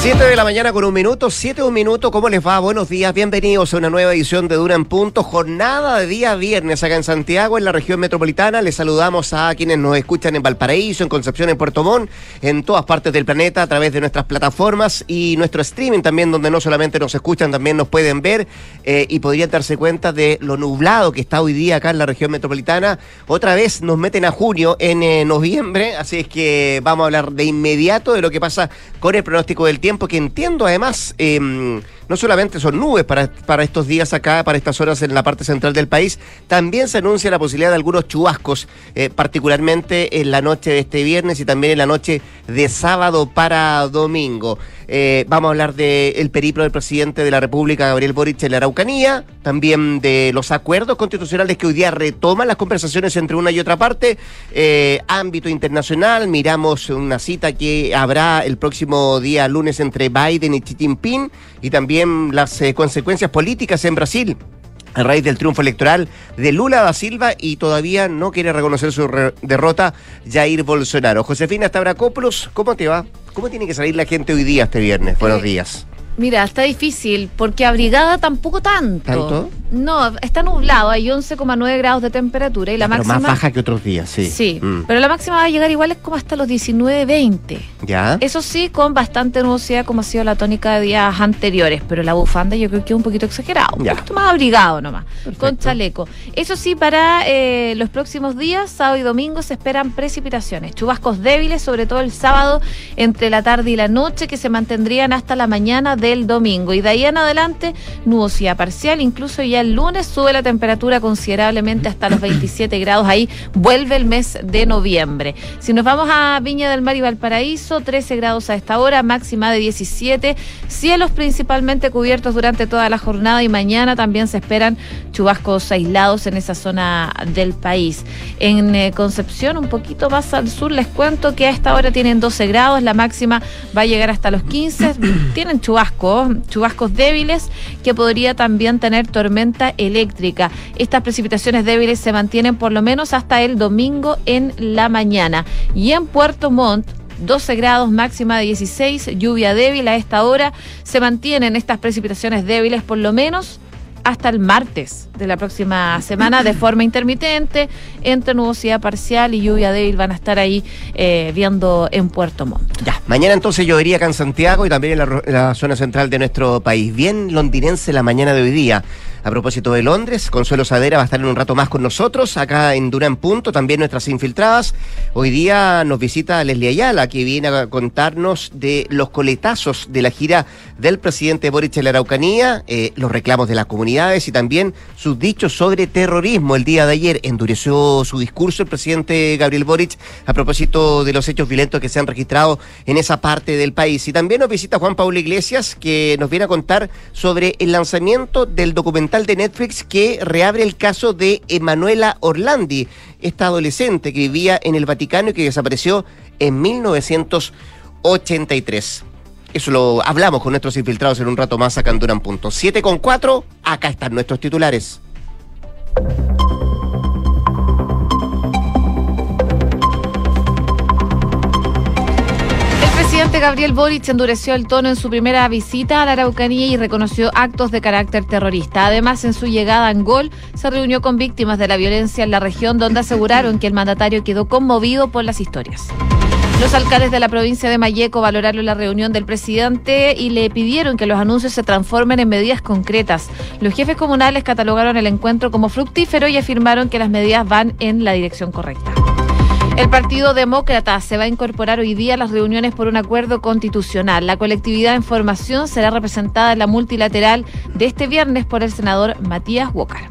7 de la mañana con un minuto, 7 un minuto, ¿cómo les va? Buenos días, bienvenidos a una nueva edición de Dura en Punto, jornada de día viernes acá en Santiago, en la región metropolitana. Les saludamos a quienes nos escuchan en Valparaíso, en Concepción, en Puerto Montt, en todas partes del planeta a través de nuestras plataformas y nuestro streaming también, donde no solamente nos escuchan, también nos pueden ver eh, y podrían darse cuenta de lo nublado que está hoy día acá en la región metropolitana. Otra vez nos meten a junio en eh, noviembre, así es que vamos a hablar de inmediato de lo que pasa con el pronóstico del tiempo, que entiendo además em, no solamente son nubes para, para estos días acá, para estas horas en la parte central del país, también se anuncia la posibilidad de algunos chubascos, eh, particularmente en la noche de este viernes y también en la noche de sábado para domingo. Eh, vamos a hablar del periplo del presidente de la República, Gabriel Boric, en la Araucanía, también de los acuerdos constitucionales que hoy día retoman las conversaciones entre una y otra parte, eh, ámbito internacional, miramos una cita que habrá el próximo día lunes entre Biden y Xi Jinping y también las eh, consecuencias políticas en Brasil a raíz del triunfo electoral de Lula da Silva y todavía no quiere reconocer su derrota Jair Bolsonaro. Josefina Stavrakopoulos, ¿cómo te va? ¿Cómo tiene que salir la gente hoy día, este viernes? Buenos días. Mira, está difícil, porque abrigada tampoco tanto. ¿Tanto? No, está nublado, hay 11,9 grados de temperatura y la máxima... Pero más baja que otros días, sí. Sí, mm. pero la máxima va a llegar igual es como hasta los 19, 20. ¿Ya? Eso sí, con bastante nubosidad como ha sido la tónica de días anteriores, pero la bufanda yo creo que es un poquito exagerado, un poquito más abrigado nomás, con chaleco. Eso sí, para eh, los próximos días, sábado y domingo, se esperan precipitaciones, chubascos débiles, sobre todo el sábado entre la tarde y la noche, que se mantendrían hasta la mañana del domingo. Y de ahí en adelante, nubosidad parcial, incluso ya el lunes sube la temperatura considerablemente hasta los 27 grados. Ahí vuelve el mes de noviembre. Si nos vamos a Viña del Mar y Valparaíso, 13 grados a esta hora, máxima de 17. Cielos principalmente cubiertos durante toda la jornada y mañana también se esperan chubascos aislados en esa zona del país. En eh, Concepción, un poquito más al sur, les cuento que a esta hora tienen 12 grados, la máxima va a llegar hasta los 15. tienen chubascos, chubascos débiles que podría también tener tormenta eléctrica. Estas precipitaciones débiles se mantienen por lo menos hasta el domingo en la mañana. Y en Puerto Montt, 12 grados, máxima de 16, lluvia débil a esta hora. Se mantienen estas precipitaciones débiles por lo menos hasta el martes de la próxima semana de forma intermitente, entre nubosidad parcial y lluvia débil van a estar ahí eh, viendo en Puerto Montt. Ya, mañana entonces llovería acá en Santiago y también en la zona central de nuestro país. Bien londinense la mañana de hoy día. A propósito de Londres, Consuelo Sadera va a estar en un rato más con nosotros, acá en Durán Punto, también nuestras infiltradas. Hoy día nos visita Leslie Ayala, que viene a contarnos de los coletazos de la gira del presidente Boric en la Araucanía, eh, los reclamos de las comunidades y también sus dichos sobre terrorismo. El día de ayer endureció su discurso el presidente Gabriel Boric a propósito de los hechos violentos que se han registrado en esa parte del país. Y también nos visita Juan Pablo Iglesias, que nos viene a contar sobre el lanzamiento del documental de Netflix que reabre el caso de Emanuela Orlandi, esta adolescente que vivía en el Vaticano y que desapareció en 1983. Eso lo hablamos con nuestros infiltrados en un rato más acá en Duran Punto. 7 con 4, acá están nuestros titulares. Gabriel Boric endureció el tono en su primera visita a la Araucanía y reconoció actos de carácter terrorista. Además, en su llegada a Angol, se reunió con víctimas de la violencia en la región, donde aseguraron que el mandatario quedó conmovido por las historias. Los alcaldes de la provincia de Mayeco valoraron la reunión del presidente y le pidieron que los anuncios se transformen en medidas concretas. Los jefes comunales catalogaron el encuentro como fructífero y afirmaron que las medidas van en la dirección correcta. El Partido Demócrata se va a incorporar hoy día a las reuniones por un acuerdo constitucional. La colectividad en formación será representada en la multilateral de este viernes por el senador Matías Walker.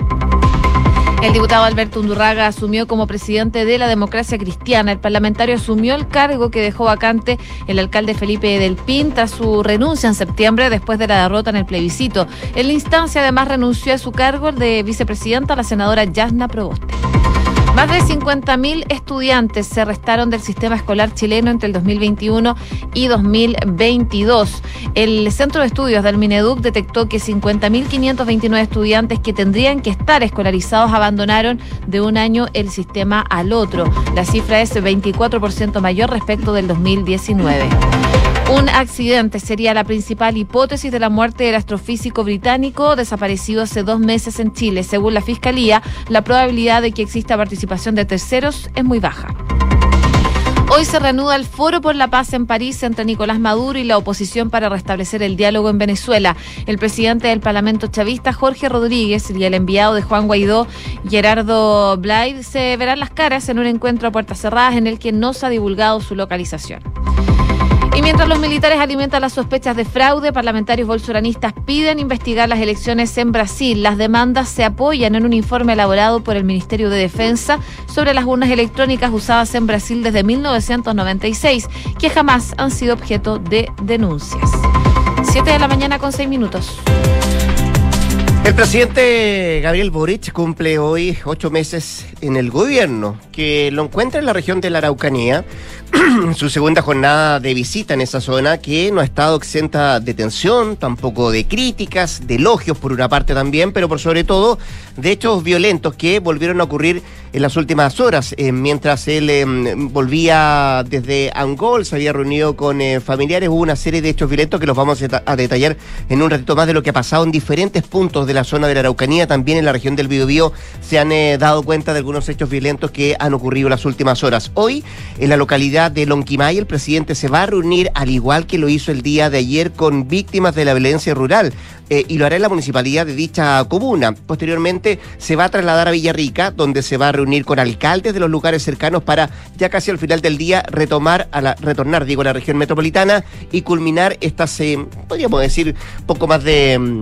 El diputado Alberto Undurraga asumió como presidente de la democracia cristiana. El parlamentario asumió el cargo que dejó vacante el alcalde Felipe del Pin tras su renuncia en septiembre después de la derrota en el plebiscito. En la instancia además renunció a su cargo de vicepresidenta la senadora Yasna Proboste. Más de 50.000 estudiantes se restaron del sistema escolar chileno entre el 2021 y 2022. El Centro de Estudios del Mineduc detectó que 50.529 estudiantes que tendrían que estar escolarizados abandonaron de un año el sistema al otro. La cifra es 24% mayor respecto del 2019. Un accidente sería la principal hipótesis de la muerte del astrofísico británico desaparecido hace dos meses en Chile. Según la Fiscalía, la probabilidad de que exista participación de terceros es muy baja. Hoy se reanuda el Foro por la Paz en París entre Nicolás Maduro y la oposición para restablecer el diálogo en Venezuela. El presidente del Parlamento chavista, Jorge Rodríguez, y el enviado de Juan Guaidó, Gerardo Blyde, se verán las caras en un encuentro a puertas cerradas en el que no se ha divulgado su localización. Mientras los militares alimentan las sospechas de fraude, parlamentarios bolsonaristas piden investigar las elecciones en Brasil. Las demandas se apoyan en un informe elaborado por el Ministerio de Defensa sobre las urnas electrónicas usadas en Brasil desde 1996, que jamás han sido objeto de denuncias. Siete de la mañana con seis minutos. El presidente Gabriel Boric cumple hoy ocho meses en el gobierno, que lo encuentra en la región de la Araucanía, su segunda jornada de visita en esa zona, que no ha estado exenta de tensión, tampoco de críticas, de elogios por una parte también, pero por sobre todo de hechos violentos que volvieron a ocurrir en las últimas horas. Eh, mientras él em, volvía desde Angol, se había reunido con eh, familiares, hubo una serie de hechos violentos que los vamos a detallar en un ratito más de lo que ha pasado en diferentes puntos de la zona de la Araucanía, también en la región del Biobío, se han eh, dado cuenta de algunos hechos violentos que han ocurrido en las últimas horas. Hoy, en la localidad de Lonquimay, el presidente se va a reunir, al igual que lo hizo el día de ayer, con víctimas de la violencia rural. Eh, y lo hará en la municipalidad de dicha comuna. Posteriormente se va a trasladar a Villarrica, donde se va a reunir con alcaldes de los lugares cercanos para ya casi al final del día retomar a la, retornar, digo, a la región metropolitana y culminar estas, eh, podríamos decir, poco más de mm,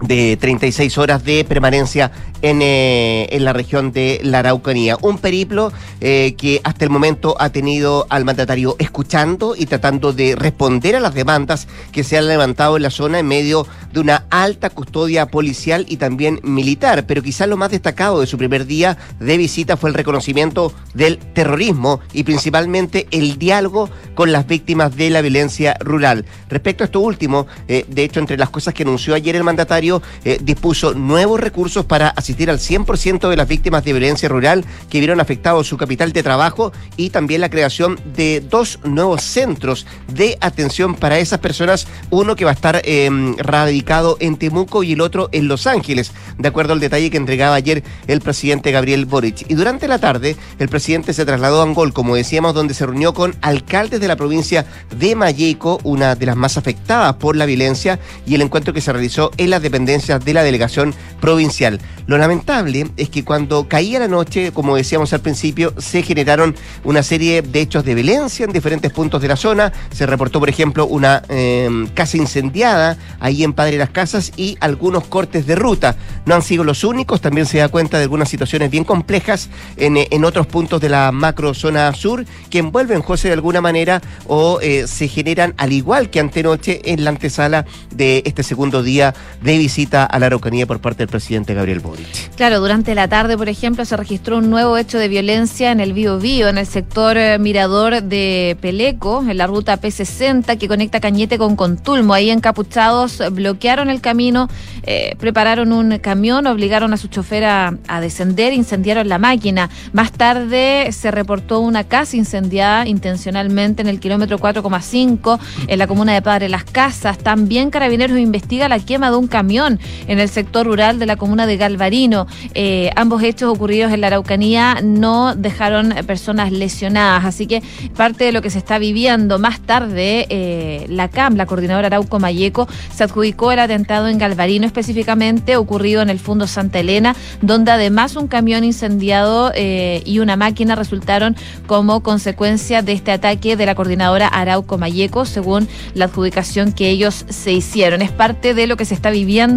de 36 horas de permanencia en, eh, en, la región de la Araucanía. Un periplo eh, que hasta el momento ha tenido al mandatario escuchando y tratando de responder a las demandas que se han levantado en la zona en medio de una alta custodia policial y también militar. Pero quizás lo más destacado de su primer día de visita fue el reconocimiento del terrorismo y principalmente el diálogo con las víctimas de la violencia rural. Respecto a esto último, eh, de hecho, entre las cosas que anunció ayer el mandatario, eh, dispuso nuevos recursos para asistir al 100% de las víctimas de violencia rural que vieron afectado su capital de trabajo y también la creación de dos nuevos centros de atención para esas personas, uno que va a estar em, radicado en Temuco y el otro en Los Ángeles, de acuerdo al detalle que entregaba ayer el presidente Gabriel Boric. Y durante la tarde, el presidente se trasladó a Angol, como decíamos, donde se reunió con alcaldes de la provincia de Mayeco, una de las más afectadas por la violencia, y el encuentro que se realizó en la dependencia de la delegación provincial. Lo lamentable es que cuando caía la noche, como decíamos al principio, se generaron una serie de hechos de violencia en diferentes puntos de la zona. Se reportó, por ejemplo, una em, casa incendiada ahí en Padre Las Casas y algunos cortes de ruta. No han sido los únicos, también se da cuenta de algunas situaciones bien complejas en, en otros puntos de la macro zona sur que envuelven, José, de alguna manera o eh, se generan al igual que antenoche en la antesala de este segundo día de visita visita a la Araucanía por parte del presidente Gabriel Boric. Claro, durante la tarde, por ejemplo, se registró un nuevo hecho de violencia en el Bío Bío, en el sector eh, Mirador de Peleco, en la ruta P60 que conecta Cañete con Contulmo. Ahí encapuchados bloquearon el camino, eh, prepararon un camión, obligaron a su chofer a, a descender, incendiaron la máquina. Más tarde se reportó una casa incendiada intencionalmente en el kilómetro 4,5 en la comuna de Padre Las Casas. También Carabineros investiga la quema de un camión en el sector rural de la comuna de Galvarino. Eh, ambos hechos ocurridos en la Araucanía no dejaron personas lesionadas, así que parte de lo que se está viviendo más tarde, eh, la CAM, la coordinadora Arauco Mayeco, se adjudicó el atentado en Galvarino específicamente ocurrido en el Fondo Santa Elena, donde además un camión incendiado eh, y una máquina resultaron como consecuencia de este ataque de la coordinadora Arauco Mayeco, según la adjudicación que ellos se hicieron. Es parte de lo que se está viviendo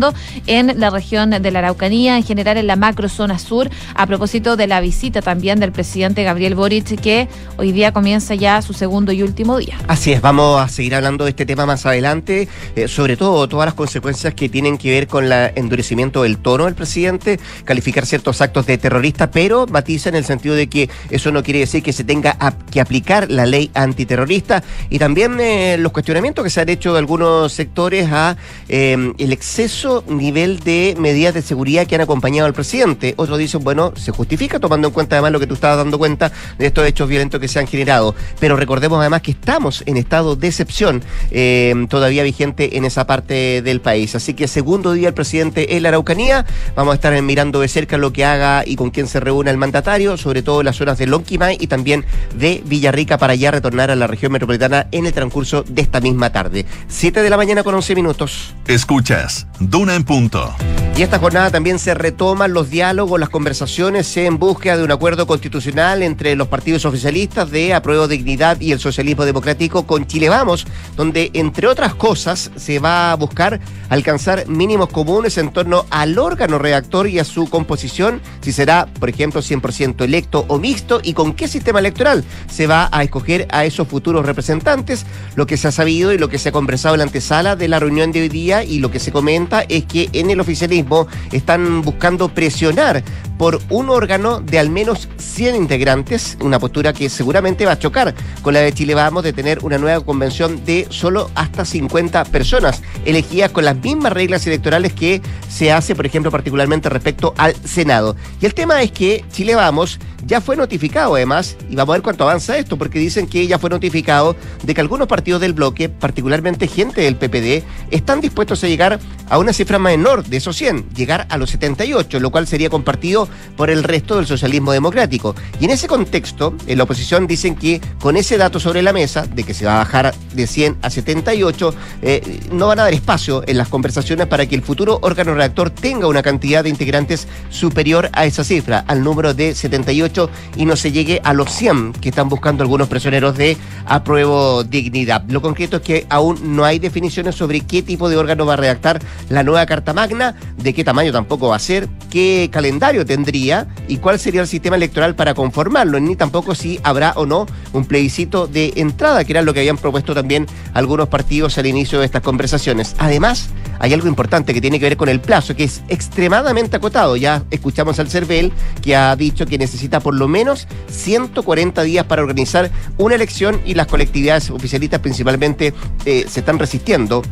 en la región de la Araucanía, en general en la macro zona sur, a propósito de la visita también del presidente Gabriel Boric, que hoy día comienza ya su segundo y último día. Así es, vamos a seguir hablando de este tema más adelante, eh, sobre todo todas las consecuencias que tienen que ver con el endurecimiento del tono del presidente, calificar ciertos actos de terrorista, pero matiza en el sentido de que eso no quiere decir que se tenga que aplicar la ley antiterrorista y también eh, los cuestionamientos que se han hecho de algunos sectores a eh, el exceso nivel de medidas de seguridad que han acompañado al presidente. Otros dicen, bueno, se justifica tomando en cuenta además lo que tú estabas dando cuenta de estos hechos violentos que se han generado. Pero recordemos además que estamos en estado de excepción eh, todavía vigente en esa parte del país. Así que segundo día el presidente en la Araucanía. Vamos a estar mirando de cerca lo que haga y con quién se reúne el mandatario, sobre todo en las zonas de Lonquimay y también de Villarrica para ya retornar a la región metropolitana en el transcurso de esta misma tarde. Siete de la mañana con 11 minutos. Escuchas, Duna en punto. Y esta jornada también se retoman los diálogos, las conversaciones en búsqueda de un acuerdo constitucional entre los partidos oficialistas de Apruebo Dignidad y el Socialismo Democrático con Chile Vamos, donde entre otras cosas se va a buscar alcanzar mínimos comunes en torno al órgano redactor y a su composición, si será, por ejemplo, 100% electo o mixto y con qué sistema electoral se va a escoger a esos futuros representantes. Lo que se ha sabido y lo que se ha conversado en la antesala de la reunión de hoy día y lo que se comenta es que en el oficialismo están buscando presionar por un órgano de al menos 100 integrantes, una postura que seguramente va a chocar con la de Chile Vamos de tener una nueva convención de solo hasta 50 personas, elegidas con las mismas reglas electorales que se hace, por ejemplo, particularmente respecto al Senado. Y el tema es que Chile Vamos ya fue notificado además, y vamos a ver cuánto avanza esto, porque dicen que ya fue notificado de que algunos partidos del bloque, particularmente gente del PPD, están dispuestos a llegar a una cifra menor de esos 100, llegar a los 78, lo cual sería compartido por el resto del socialismo democrático. Y en ese contexto, en la oposición dicen que con ese dato sobre la mesa, de que se va a bajar de 100 a 78, eh, no van a dar espacio en las conversaciones para que el futuro órgano redactor tenga una cantidad de integrantes superior a esa cifra, al número de 78, y no se llegue a los 100 que están buscando algunos prisioneros de apruebo dignidad. Lo concreto es que aún no hay definiciones sobre qué tipo de órgano va a redactar la nueva Carta Magna, de qué tamaño tampoco va a ser, qué calendario tendría y cuál sería el sistema electoral para conformarlo, ni tampoco si habrá o no un plebiscito de entrada, que era lo que habían propuesto también algunos partidos al inicio de estas conversaciones. Además, hay algo importante que tiene que ver con el plazo, que es extremadamente acotado. Ya escuchamos al CERVEL que ha dicho que necesita por lo menos 140 días para organizar una elección y las colectividades oficialistas principalmente eh, se están resistiendo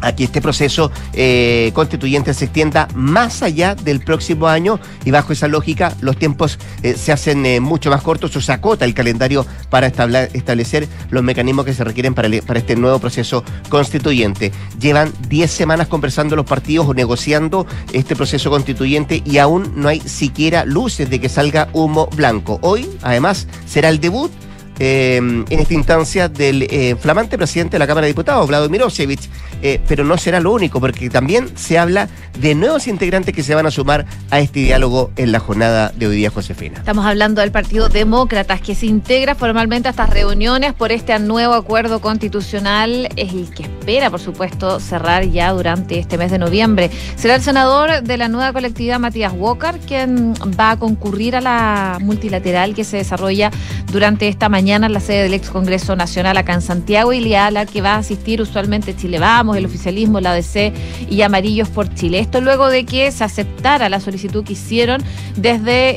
a que este proceso eh, constituyente se extienda más allá del próximo año y bajo esa lógica los tiempos eh, se hacen eh, mucho más cortos o se acota el calendario para establecer los mecanismos que se requieren para, para este nuevo proceso constituyente. Llevan 10 semanas conversando los partidos o negociando este proceso constituyente y aún no hay siquiera luces de que salga humo blanco. Hoy, además, será el debut eh, en esta instancia del eh, flamante presidente de la Cámara de Diputados, Vladimir Mirosevic, eh, pero no será lo único, porque también se habla de nuevos integrantes que se van a sumar a este diálogo en la jornada de hoy día, Josefina. Estamos hablando del Partido Demócratas, que se integra formalmente a estas reuniones por este nuevo acuerdo constitucional, el que espera, por supuesto, cerrar ya durante este mes de noviembre. Será el senador de la nueva colectividad, Matías Walker, quien va a concurrir a la multilateral que se desarrolla durante esta mañana mañana en la sede del ex Congreso Nacional acá en Santiago y que va a asistir usualmente Chile Vamos, el oficialismo, la ADC y Amarillos por Chile. Esto luego de que se aceptara la solicitud que hicieron desde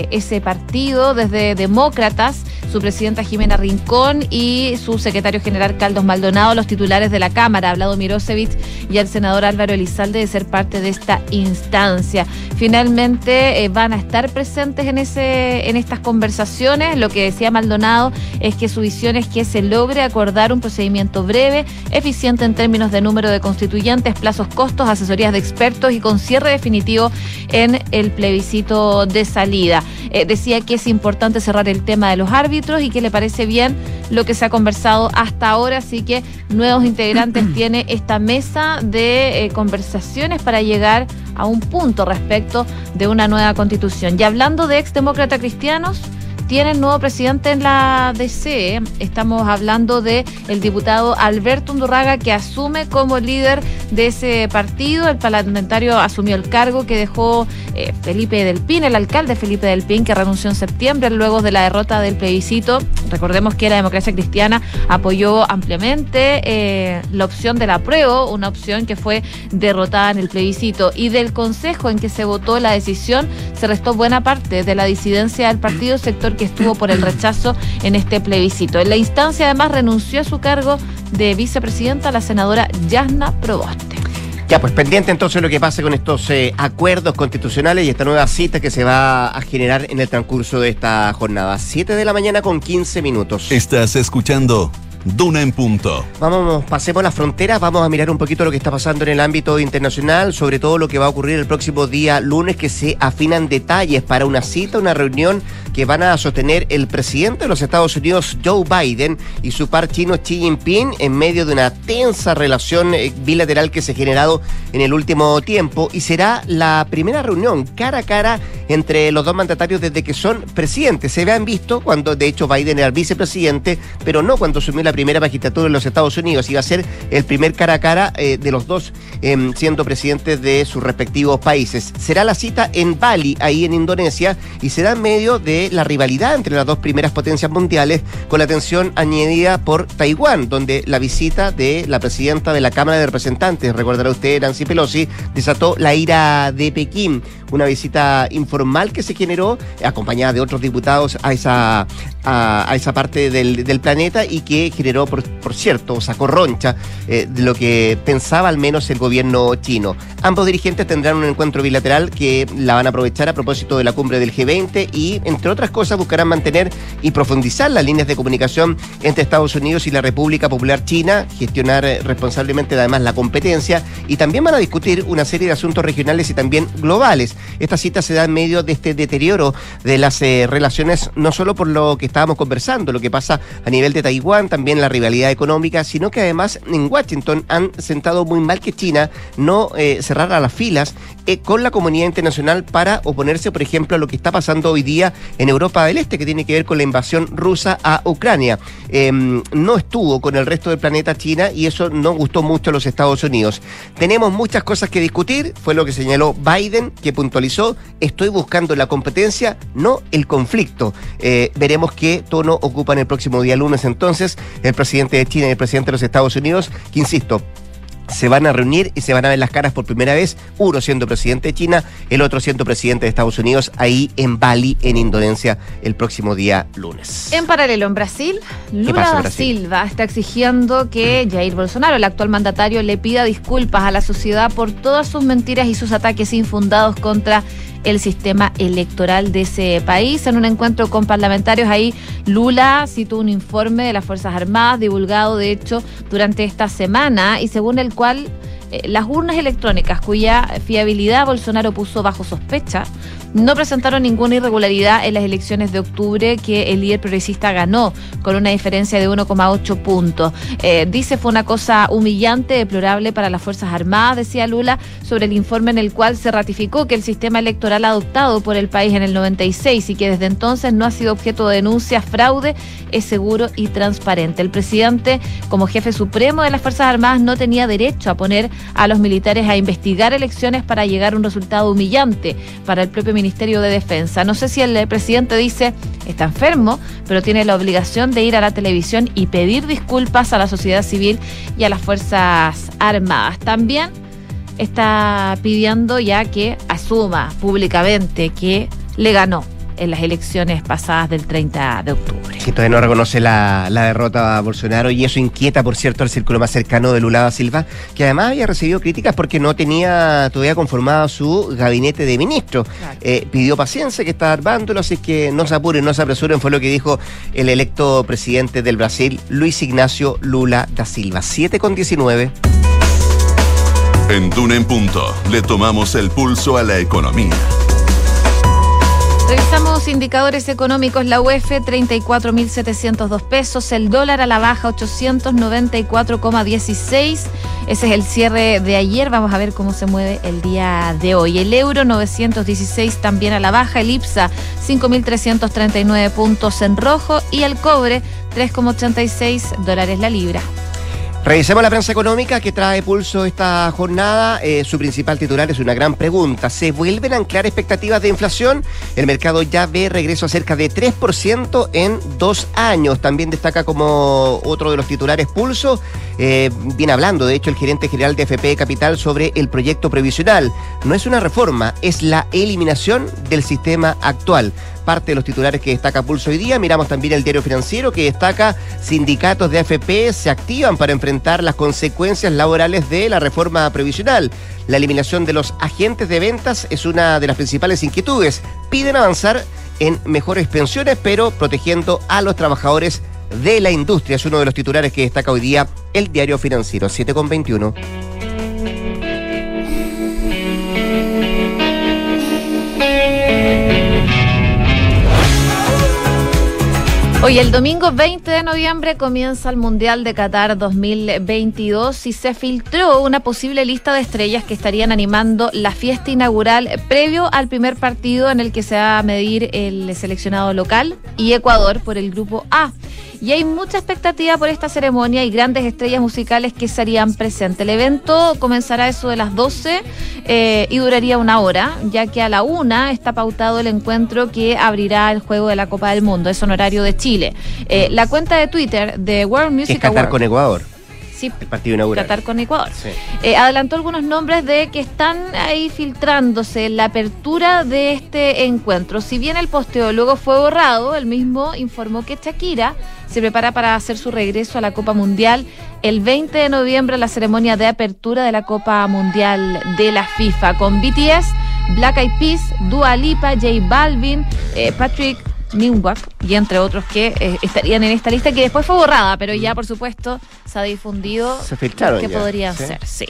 eh, ese partido, desde Demócratas, su presidenta Jimena Rincón y su secretario general Caldos Maldonado, los titulares de la Cámara, Hablado Mirosevic y el senador Álvaro Elizalde de ser parte de esta instancia. Finalmente eh, van a estar presentes en, ese, en estas conversaciones. Lo que decía Maldonado es que su visión es que se logre acordar un procedimiento breve, eficiente en términos de número de constituyentes, plazos, costos, asesorías de expertos y con cierre definitivo en el plebiscito de salida. Eh, decía que es importante cerrar el tema de los árbitros y que le parece bien lo que se ha conversado hasta ahora, así que nuevos integrantes tiene esta mesa de eh, conversaciones para llegar a un punto respecto de una nueva constitución. Y hablando de exdemócratas cristianos, tiene nuevo presidente en la DC. Estamos hablando de el diputado Alberto Undurraga que asume como líder de ese partido. El parlamentario asumió el cargo que dejó eh, Felipe Del Pin, el alcalde Felipe Del Pin, que renunció en septiembre luego de la derrota del plebiscito. Recordemos que la democracia cristiana apoyó ampliamente eh, la opción del apruebo, una opción que fue derrotada en el plebiscito. Y del consejo en que se votó la decisión se restó buena parte de la disidencia del partido, sector que estuvo por el rechazo en este plebiscito. En la instancia además renunció a su cargo de vicepresidenta la senadora Yasna Proboste. Ya, pues pendiente entonces lo que pase con estos eh, acuerdos constitucionales y esta nueva cita que se va a generar en el transcurso de esta jornada. 7 de la mañana con 15 minutos. Estás escuchando Duna en punto. Vamos, pasemos las fronteras, vamos a mirar un poquito lo que está pasando en el ámbito internacional, sobre todo lo que va a ocurrir el próximo día lunes, que se afinan detalles para una cita, una reunión que van a sostener el presidente de los Estados Unidos, Joe Biden, y su par chino Xi Jinping, en medio de una tensa relación eh, bilateral que se ha generado en el último tiempo, y será la primera reunión cara a cara entre los dos mandatarios desde que son presidentes. Se habían visto cuando, de hecho, Biden era vicepresidente, pero no cuando asumió la primera magistratura en los Estados Unidos. Iba a ser el primer cara a cara eh, de los dos em, siendo presidentes de sus respectivos países. Será la cita en Bali, ahí en Indonesia, y será en medio de la rivalidad entre las dos primeras potencias mundiales, con la atención añadida por Taiwán, donde la visita de la presidenta de la Cámara de Representantes, recordará usted, Nancy Pelosi, desató la ira de Pekín una visita informal que se generó, acompañada de otros diputados a esa, a, esa parte del, planeta y que generó, por, cierto, sacó roncha eh, de lo que pensaba al menos el gobierno chino. Ambos dirigentes tendrán un encuentro bilateral que la van a aprovechar a propósito de la cumbre del G20 y, entre otras cosas, buscarán mantener y profundizar las líneas de comunicación entre Estados Unidos y la República Popular China, gestionar eh, responsablemente además la competencia y también van a discutir una serie de asuntos regionales y también globales. Esta cita se da en medio de este deterioro de las eh, relaciones, no solo por lo que estábamos conversando, lo que pasa a nivel de Taiwán, también la rivalidad económica, sino que además en Washington han sentado muy mal que China no eh, cerrara las filas eh, con la comunidad internacional para oponerse, por ejemplo, a lo que está pasando hoy día en Europa del Este, que tiene que ver con la invasión rusa a Ucrania. Em, no estuvo con el resto del planeta China y eso no gustó mucho a los Estados Unidos. Tenemos muchas cosas que discutir, fue lo que señaló Biden, que puntualizó, estoy buscando la competencia, no el conflicto. Eh, veremos qué tono ocupan el próximo día lunes. Entonces el presidente de China y el presidente de los Estados Unidos, que insisto, se van a reunir y se van a ver las caras por primera vez, uno siendo presidente de China, el otro siendo presidente de Estados Unidos, ahí en Bali, en Indonesia, el próximo día lunes. En paralelo, en Brasil, Lula da Silva está exigiendo que Jair Bolsonaro, el actual mandatario, le pida disculpas a la sociedad por todas sus mentiras y sus ataques infundados contra el sistema electoral de ese país. En un encuentro con parlamentarios ahí, Lula citó un informe de las Fuerzas Armadas divulgado, de hecho, durante esta semana y según el cual eh, las urnas electrónicas cuya fiabilidad Bolsonaro puso bajo sospecha no presentaron ninguna irregularidad en las elecciones de octubre que el líder progresista ganó con una diferencia de 1,8 puntos. Eh, dice fue una cosa humillante, deplorable para las Fuerzas Armadas, decía Lula, sobre el informe en el cual se ratificó que el sistema electoral adoptado por el país en el 96 y que desde entonces no ha sido objeto de denuncias, fraude, es seguro y transparente. El presidente, como jefe supremo de las Fuerzas Armadas, no tenía derecho a poner a los militares a investigar elecciones para llegar a un resultado humillante para el propio Ministerio de Defensa. No sé si el presidente dice está enfermo, pero tiene la obligación de ir a la televisión y pedir disculpas a la sociedad civil y a las Fuerzas Armadas. También está pidiendo ya que asuma públicamente que le ganó en las elecciones pasadas del 30 de octubre. Sí, todavía no reconoce la, derrota a Bolsonaro y eso inquieta, por cierto, al círculo más cercano de Lula da Silva, que además había recibido críticas porque no tenía todavía conformado su gabinete de ministros. Eh, pidió paciencia, que está armándolo, así que no se apuren, no se apresuren, fue lo que dijo el electo presidente del Brasil, Luis Ignacio Lula da Silva. 7 con 19. En Duna en Punto le tomamos el pulso a la economía. Revisamos indicadores económicos. La UEF 34.702 pesos. El dólar a la baja 894,16. Ese es el cierre de ayer. Vamos a ver cómo se mueve el día de hoy. El euro 916 también a la baja. El IPSA 5.339 puntos en rojo. Y el cobre 3,86 dólares la libra. Revisemos la prensa económica que trae pulso esta jornada. Eh, su principal titular es una gran pregunta. ¿Se vuelven a anclar expectativas de inflación? El mercado ya ve regreso a cerca de 3% en dos años. También destaca como otro de los titulares pulso. Eh, viene hablando, de hecho, el gerente general de FP Capital sobre el proyecto previsional. No es una reforma, es la eliminación del sistema actual parte de los titulares que destaca Pulso hoy día. Miramos también el diario financiero que destaca sindicatos de AFP se activan para enfrentar las consecuencias laborales de la reforma previsional. La eliminación de los agentes de ventas es una de las principales inquietudes. Piden avanzar en mejores pensiones, pero protegiendo a los trabajadores de la industria. Es uno de los titulares que destaca hoy día el diario financiero 7.21. Hoy, el domingo 20 de noviembre, comienza el Mundial de Qatar 2022 y se filtró una posible lista de estrellas que estarían animando la fiesta inaugural previo al primer partido en el que se va a medir el seleccionado local y Ecuador por el grupo A y hay mucha expectativa por esta ceremonia y grandes estrellas musicales que serían presentes. El evento comenzará eso de las 12 eh, y duraría una hora, ya que a la una está pautado el encuentro que abrirá el juego de la Copa del Mundo. Es honorario de Chile. Eh, la cuenta de Twitter de World Music es con Ecuador. Sí, el partido inaugural. Qatar con Ecuador. Eh, adelantó algunos nombres de que están ahí filtrándose la apertura de este encuentro. Si bien el posteo luego fue borrado, el mismo informó que Shakira se prepara para hacer su regreso a la Copa Mundial el 20 de noviembre, la ceremonia de apertura de la Copa Mundial de la FIFA con BTS, Black Eyed Peas, Dua Lipa, J Balvin, eh, Patrick Newback y entre otros que eh, estarían en esta lista que después fue borrada, pero ya por supuesto se ha difundido se filtraron que podrían ser, sí.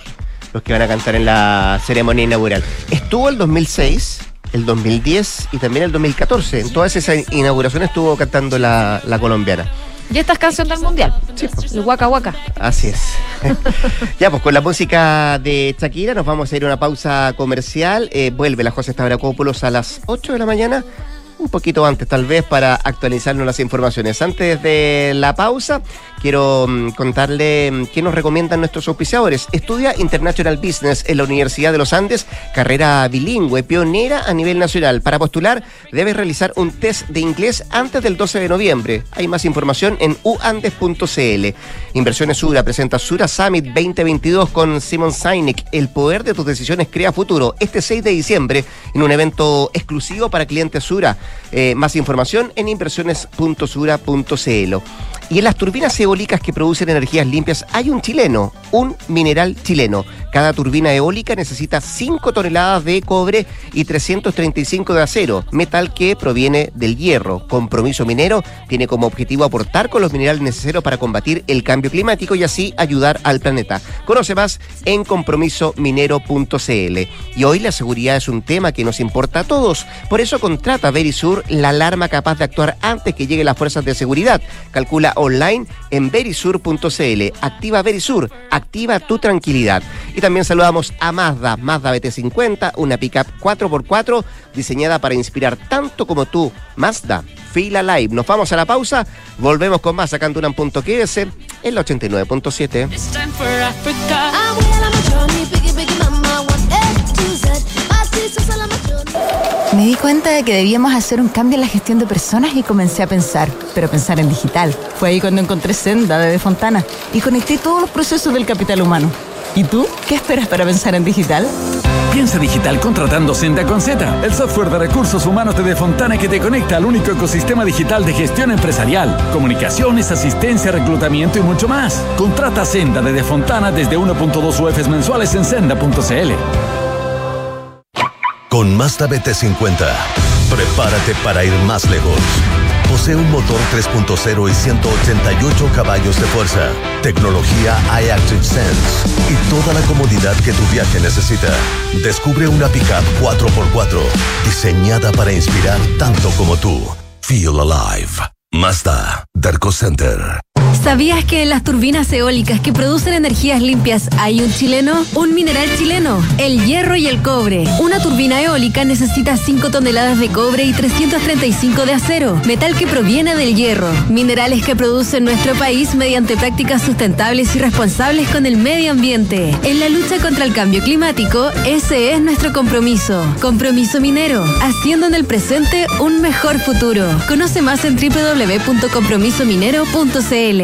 Los que van a cantar en la ceremonia inaugural. Estuvo el 2006, el 2010 y también el 2014. En todas esas inauguraciones estuvo cantando la, la colombiana. Y esta es canción del mundial. Sí, pues. El Waka Waka. Así es. ya, pues con la música de Shakira nos vamos a ir a una pausa comercial. Eh, vuelve la José Stavrakopoulos a las 8 de la mañana un poquito antes tal vez para actualizarnos las informaciones. Antes de la pausa, quiero mm, contarle mm, qué nos recomiendan nuestros auspiciadores. Estudia International Business en la Universidad de los Andes, carrera bilingüe, pionera a nivel nacional. Para postular, debes realizar un test de inglés antes del 12 de noviembre. Hay más información en uandes.cl. Inversiones Sura presenta Sura Summit 2022 con Simon Sinek. El poder de tus decisiones crea futuro. Este 6 de diciembre en un evento exclusivo para clientes Sura. Eh, más información en inversiones.sura.cl. Y en las turbinas eólicas que producen energías limpias hay un chileno, un mineral chileno. Cada turbina eólica necesita 5 toneladas de cobre y 335 de acero, metal que proviene del hierro. Compromiso Minero tiene como objetivo aportar con los minerales necesarios para combatir el cambio climático y así ayudar al planeta. Conoce más en compromisominero.cl. Y hoy la seguridad es un tema que nos importa a todos. Por eso contrata Verisur la alarma capaz de actuar antes que lleguen las fuerzas de seguridad. Calcula online en verisur.cl. Activa Verisur, activa tu tranquilidad. Y también saludamos a Mazda, Mazda BT50, una pickup 4x4 diseñada para inspirar tanto como tú. Mazda, Fila Live. Nos vamos a la pausa, volvemos con más acá en Duran.qs en la 89.7. Me di cuenta de que debíamos hacer un cambio en la gestión de personas y comencé a pensar, pero pensar en digital. Fue ahí cuando encontré Senda de, de Fontana y conecté todos los procesos del capital humano. ¿Y tú? ¿Qué esperas para pensar en digital? Piensa digital contratando Senda con Z, el software de recursos humanos de Fontana que te conecta al único ecosistema digital de gestión empresarial, comunicaciones, asistencia, reclutamiento y mucho más. Contrata Senda de Fontana desde 1.2 UFs mensuales en senda.cl. Con Mazda BT50, prepárate para ir más lejos. Posee un motor 3.0 y 188 caballos de fuerza, tecnología iActive Sense y toda la comodidad que tu viaje necesita. Descubre una pickup 4x4 diseñada para inspirar tanto como tú. Feel alive. Mazda, Darko Center. ¿Sabías que en las turbinas eólicas que producen energías limpias hay un chileno? Un mineral chileno, el hierro y el cobre. Una turbina eólica necesita 5 toneladas de cobre y 335 de acero, metal que proviene del hierro. Minerales que produce nuestro país mediante prácticas sustentables y responsables con el medio ambiente. En la lucha contra el cambio climático, ese es nuestro compromiso. Compromiso minero, haciendo en el presente un mejor futuro. Conoce más en www.compromisominero.cl.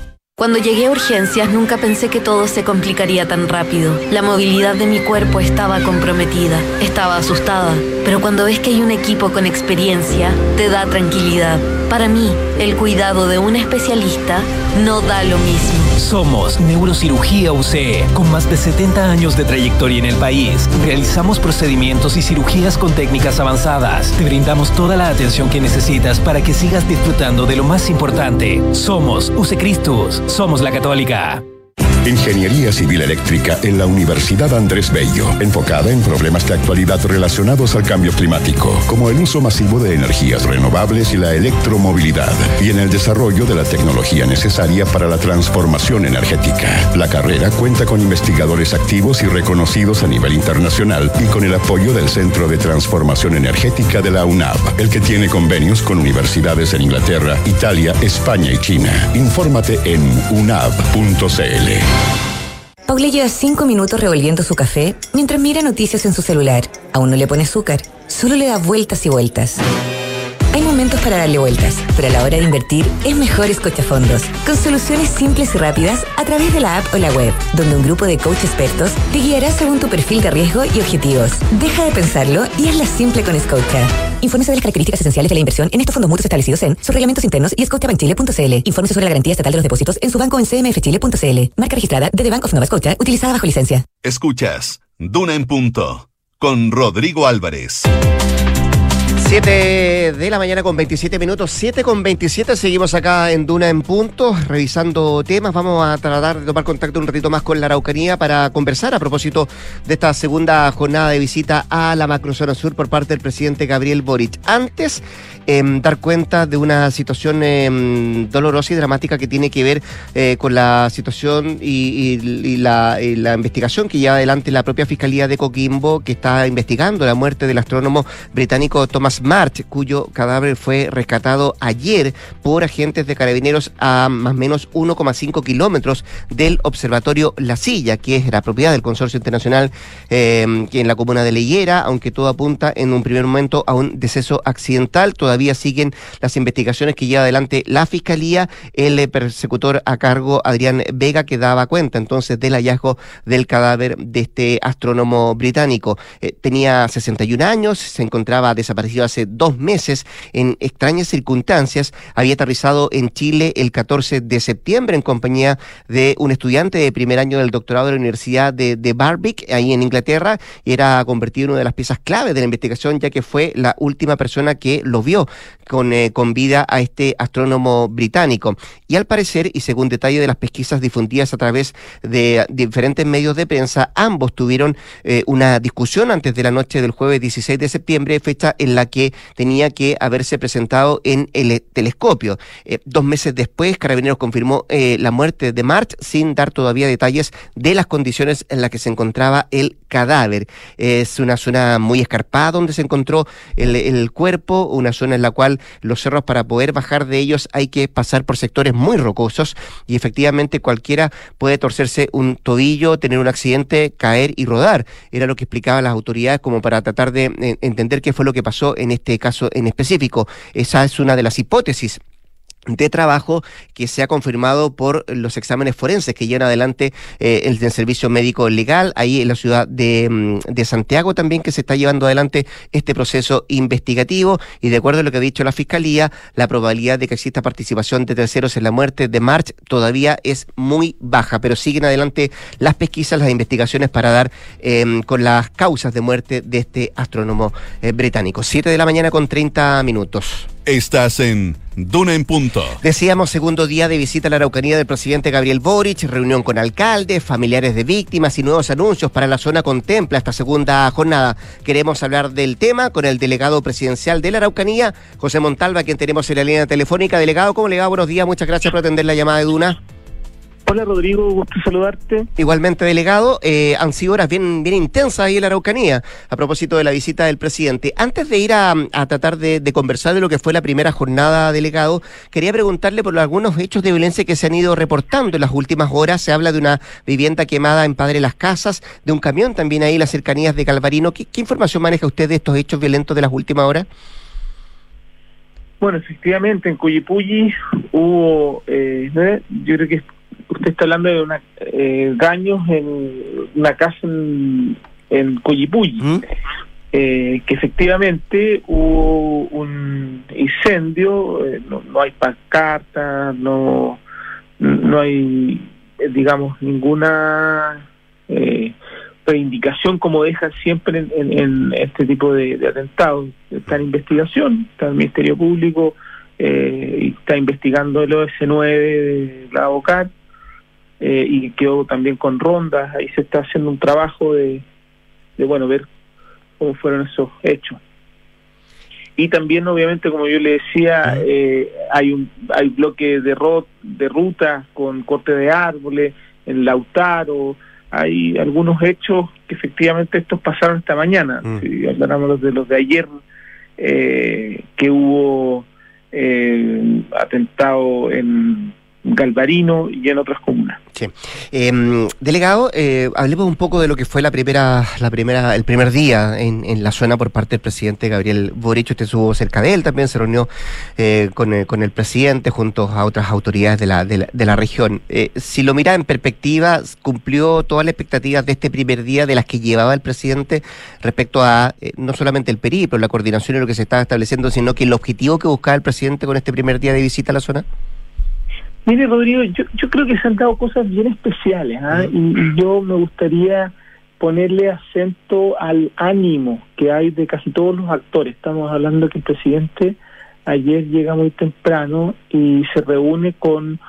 Cuando llegué a urgencias nunca pensé que todo se complicaría tan rápido. La movilidad de mi cuerpo estaba comprometida, estaba asustada, pero cuando ves que hay un equipo con experiencia, te da tranquilidad. Para mí, el cuidado de un especialista no da lo mismo. Somos Neurocirugía UCE, con más de 70 años de trayectoria en el país. Realizamos procedimientos y cirugías con técnicas avanzadas. Te brindamos toda la atención que necesitas para que sigas disfrutando de lo más importante. Somos UCE Christus. Somos la Católica. Ingeniería Civil Eléctrica en la Universidad Andrés Bello, enfocada en problemas de actualidad relacionados al cambio climático, como el uso masivo de energías renovables y la electromovilidad, y en el desarrollo de la tecnología necesaria para la transformación energética. La carrera cuenta con investigadores activos y reconocidos a nivel internacional y con el apoyo del Centro de Transformación Energética de la UNAV, el que tiene convenios con universidades en Inglaterra, Italia, España y China. Infórmate en unav.cl. Paula lleva cinco minutos revolviendo su café mientras mira noticias en su celular. Aún no le pone azúcar, solo le da vueltas y vueltas. Hay momentos para darle vueltas, pero a la hora de invertir es mejor fondos, con soluciones simples y rápidas a través de la app o la web, donde un grupo de coach expertos te guiará según tu perfil de riesgo y objetivos. Deja de pensarlo y hazla simple con Scotia. Infórmese de las características esenciales de la inversión en estos fondos mutuos establecidos en sus reglamentos internos y scotiabankchile.cl. Infórmese sobre la garantía estatal de los depósitos en su banco en cmfchile.cl. Marca registrada de The Bank of Nova Scotia, utilizada bajo licencia. Escuchas Duna en punto con Rodrigo Álvarez. 7 de la mañana con 27 minutos, 7 con 27, seguimos acá en Duna en Punto, revisando temas. Vamos a tratar de tomar contacto un ratito más con la Araucanía para conversar a propósito de esta segunda jornada de visita a la macrozona sur por parte del presidente Gabriel Boric. Antes, em, dar cuenta de una situación em, dolorosa y dramática que tiene que ver eh, con la situación y, la, y, la, investigación que lleva adelante la propia Fiscalía de Coquimbo, que está investigando la muerte del astrónomo británico Thomas March, cuyo cadáver fue rescatado ayer por agentes de carabineros a más o menos 1,5 kilómetros del observatorio La Silla, que es la propiedad del Consorcio Internacional eh, en la comuna de Leyera, aunque todo apunta en un primer momento a un deceso accidental. Todavía siguen las investigaciones que lleva adelante la Fiscalía, el persecutor a cargo Adrián Vega, que daba cuenta entonces del hallazgo del cadáver de este astrónomo británico. Eh, tenía 61 años, se encontraba desaparecido hace dos meses en extrañas circunstancias. Había aterrizado en Chile el 14 de septiembre en compañía de un estudiante de primer año del doctorado de la Universidad de, de Barbic, ahí en Inglaterra, y era convertido en una de las piezas clave de la investigación, ya que fue la última persona que lo vio con, eh, con vida a este astrónomo británico. Y al parecer, y según detalle de las pesquisas difundidas a través de diferentes medios de prensa, ambos tuvieron eh, una discusión antes de la noche del jueves 16 de septiembre, fecha en la que tenía que haberse presentado en el telescopio. Eh, dos meses después, Carabineros confirmó eh, la muerte de March sin dar todavía detalles de las condiciones en las que se encontraba el cadáver. Es una zona muy escarpada donde se encontró el, el cuerpo, una zona en la cual los cerros para poder bajar de ellos hay que pasar por sectores muy rocosos y efectivamente cualquiera puede torcerse un tobillo, tener un accidente, caer y rodar. Era lo que explicaban las autoridades como para tratar de eh, entender qué fue lo que pasó en este caso en específico. Esa es una de las hipótesis de trabajo que se ha confirmado por los exámenes forenses que llevan adelante eh, el, servicio médico legal ahí en la ciudad de, mm, de, Santiago también que se está llevando adelante este proceso investigativo. Y de acuerdo a lo que ha dicho la fiscalía la probabilidad de que exista participación de terceros en la muerte de March todavía es muy baja pero siguen adelante las pesquisas las investigaciones para dar eh, con las causas de muerte de este astrónomo eh, británico. 7 de la mañana con 30 minutos Estás en Duna en Punto. Decíamos segundo día de visita a la Araucanía del presidente Gabriel Boric, reunión con alcaldes, familiares de víctimas y nuevos anuncios para la zona contempla esta segunda jornada. Queremos hablar del tema con el delegado presidencial de la Araucanía, José Montalva, quien tenemos en la línea telefónica. Delegado, ¿cómo le va? Buenos días, muchas gracias por atender la llamada de Duna. Hola Rodrigo, gusto saludarte. Igualmente, delegado, eh, han sido horas bien, bien intensas ahí en la Araucanía a propósito de la visita del presidente. Antes de ir a, tratar de, conversar de lo que fue la primera jornada, delegado, quería preguntarle por algunos hechos de violencia que se han ido reportando en las últimas horas. Se habla de una vivienda quemada en Padre Las Casas, de un camión también ahí en las cercanías de Calvarino. ¿Qué, información maneja usted de estos hechos violentos de las últimas horas? Bueno, efectivamente, en Cuyipulli hubo, eh, yo creo que usted está hablando de una, eh, daños en una casa en, en ¿Mm? eh, que efectivamente hubo un incendio, eh, no, hay pancarta, no, no hay, digamos, ninguna reivindicación como deja siempre en, este tipo de, atentados. Está en investigación, está el Ministerio Público, y está investigando el OS9 de la ABOCAT, eh, y quedó también con rondas, ahí se está haciendo un trabajo de, de, bueno, ver cómo fueron esos hechos. Y también, obviamente, como yo le decía, eh, hay un hay bloque de, ro de rutas con corte de árboles en Lautaro, hay algunos hechos que efectivamente estos pasaron esta mañana, mm. si habláramos de los de ayer, eh, que hubo eh, atentado en Galvarino y en otras comunas. Sí. Em, delegado, eh, hablemos un poco de lo que fue la primera, la primera, el primer día en, en, la zona por parte del presidente Gabriel Boric. Usted estuvo cerca de él, también se reunió eh, con, el, con, el presidente junto a otras autoridades de la, de la, región. Eh, si lo mira en perspectiva, ¿cumplió todas las expectativas de este primer día de las que llevaba el presidente respecto a no solamente el periplo, la coordinación y lo que se estaba estableciendo, sino que el objetivo que buscaba el presidente con este primer día de visita a la zona? Mire, Rodrigo, yo, yo creo que se han dado cosas bien especiales ¿ah? y, yo me gustaría ponerle acento al ánimo que hay de casi todos los actores. Estamos hablando que el presidente ayer llega muy temprano y se reúne con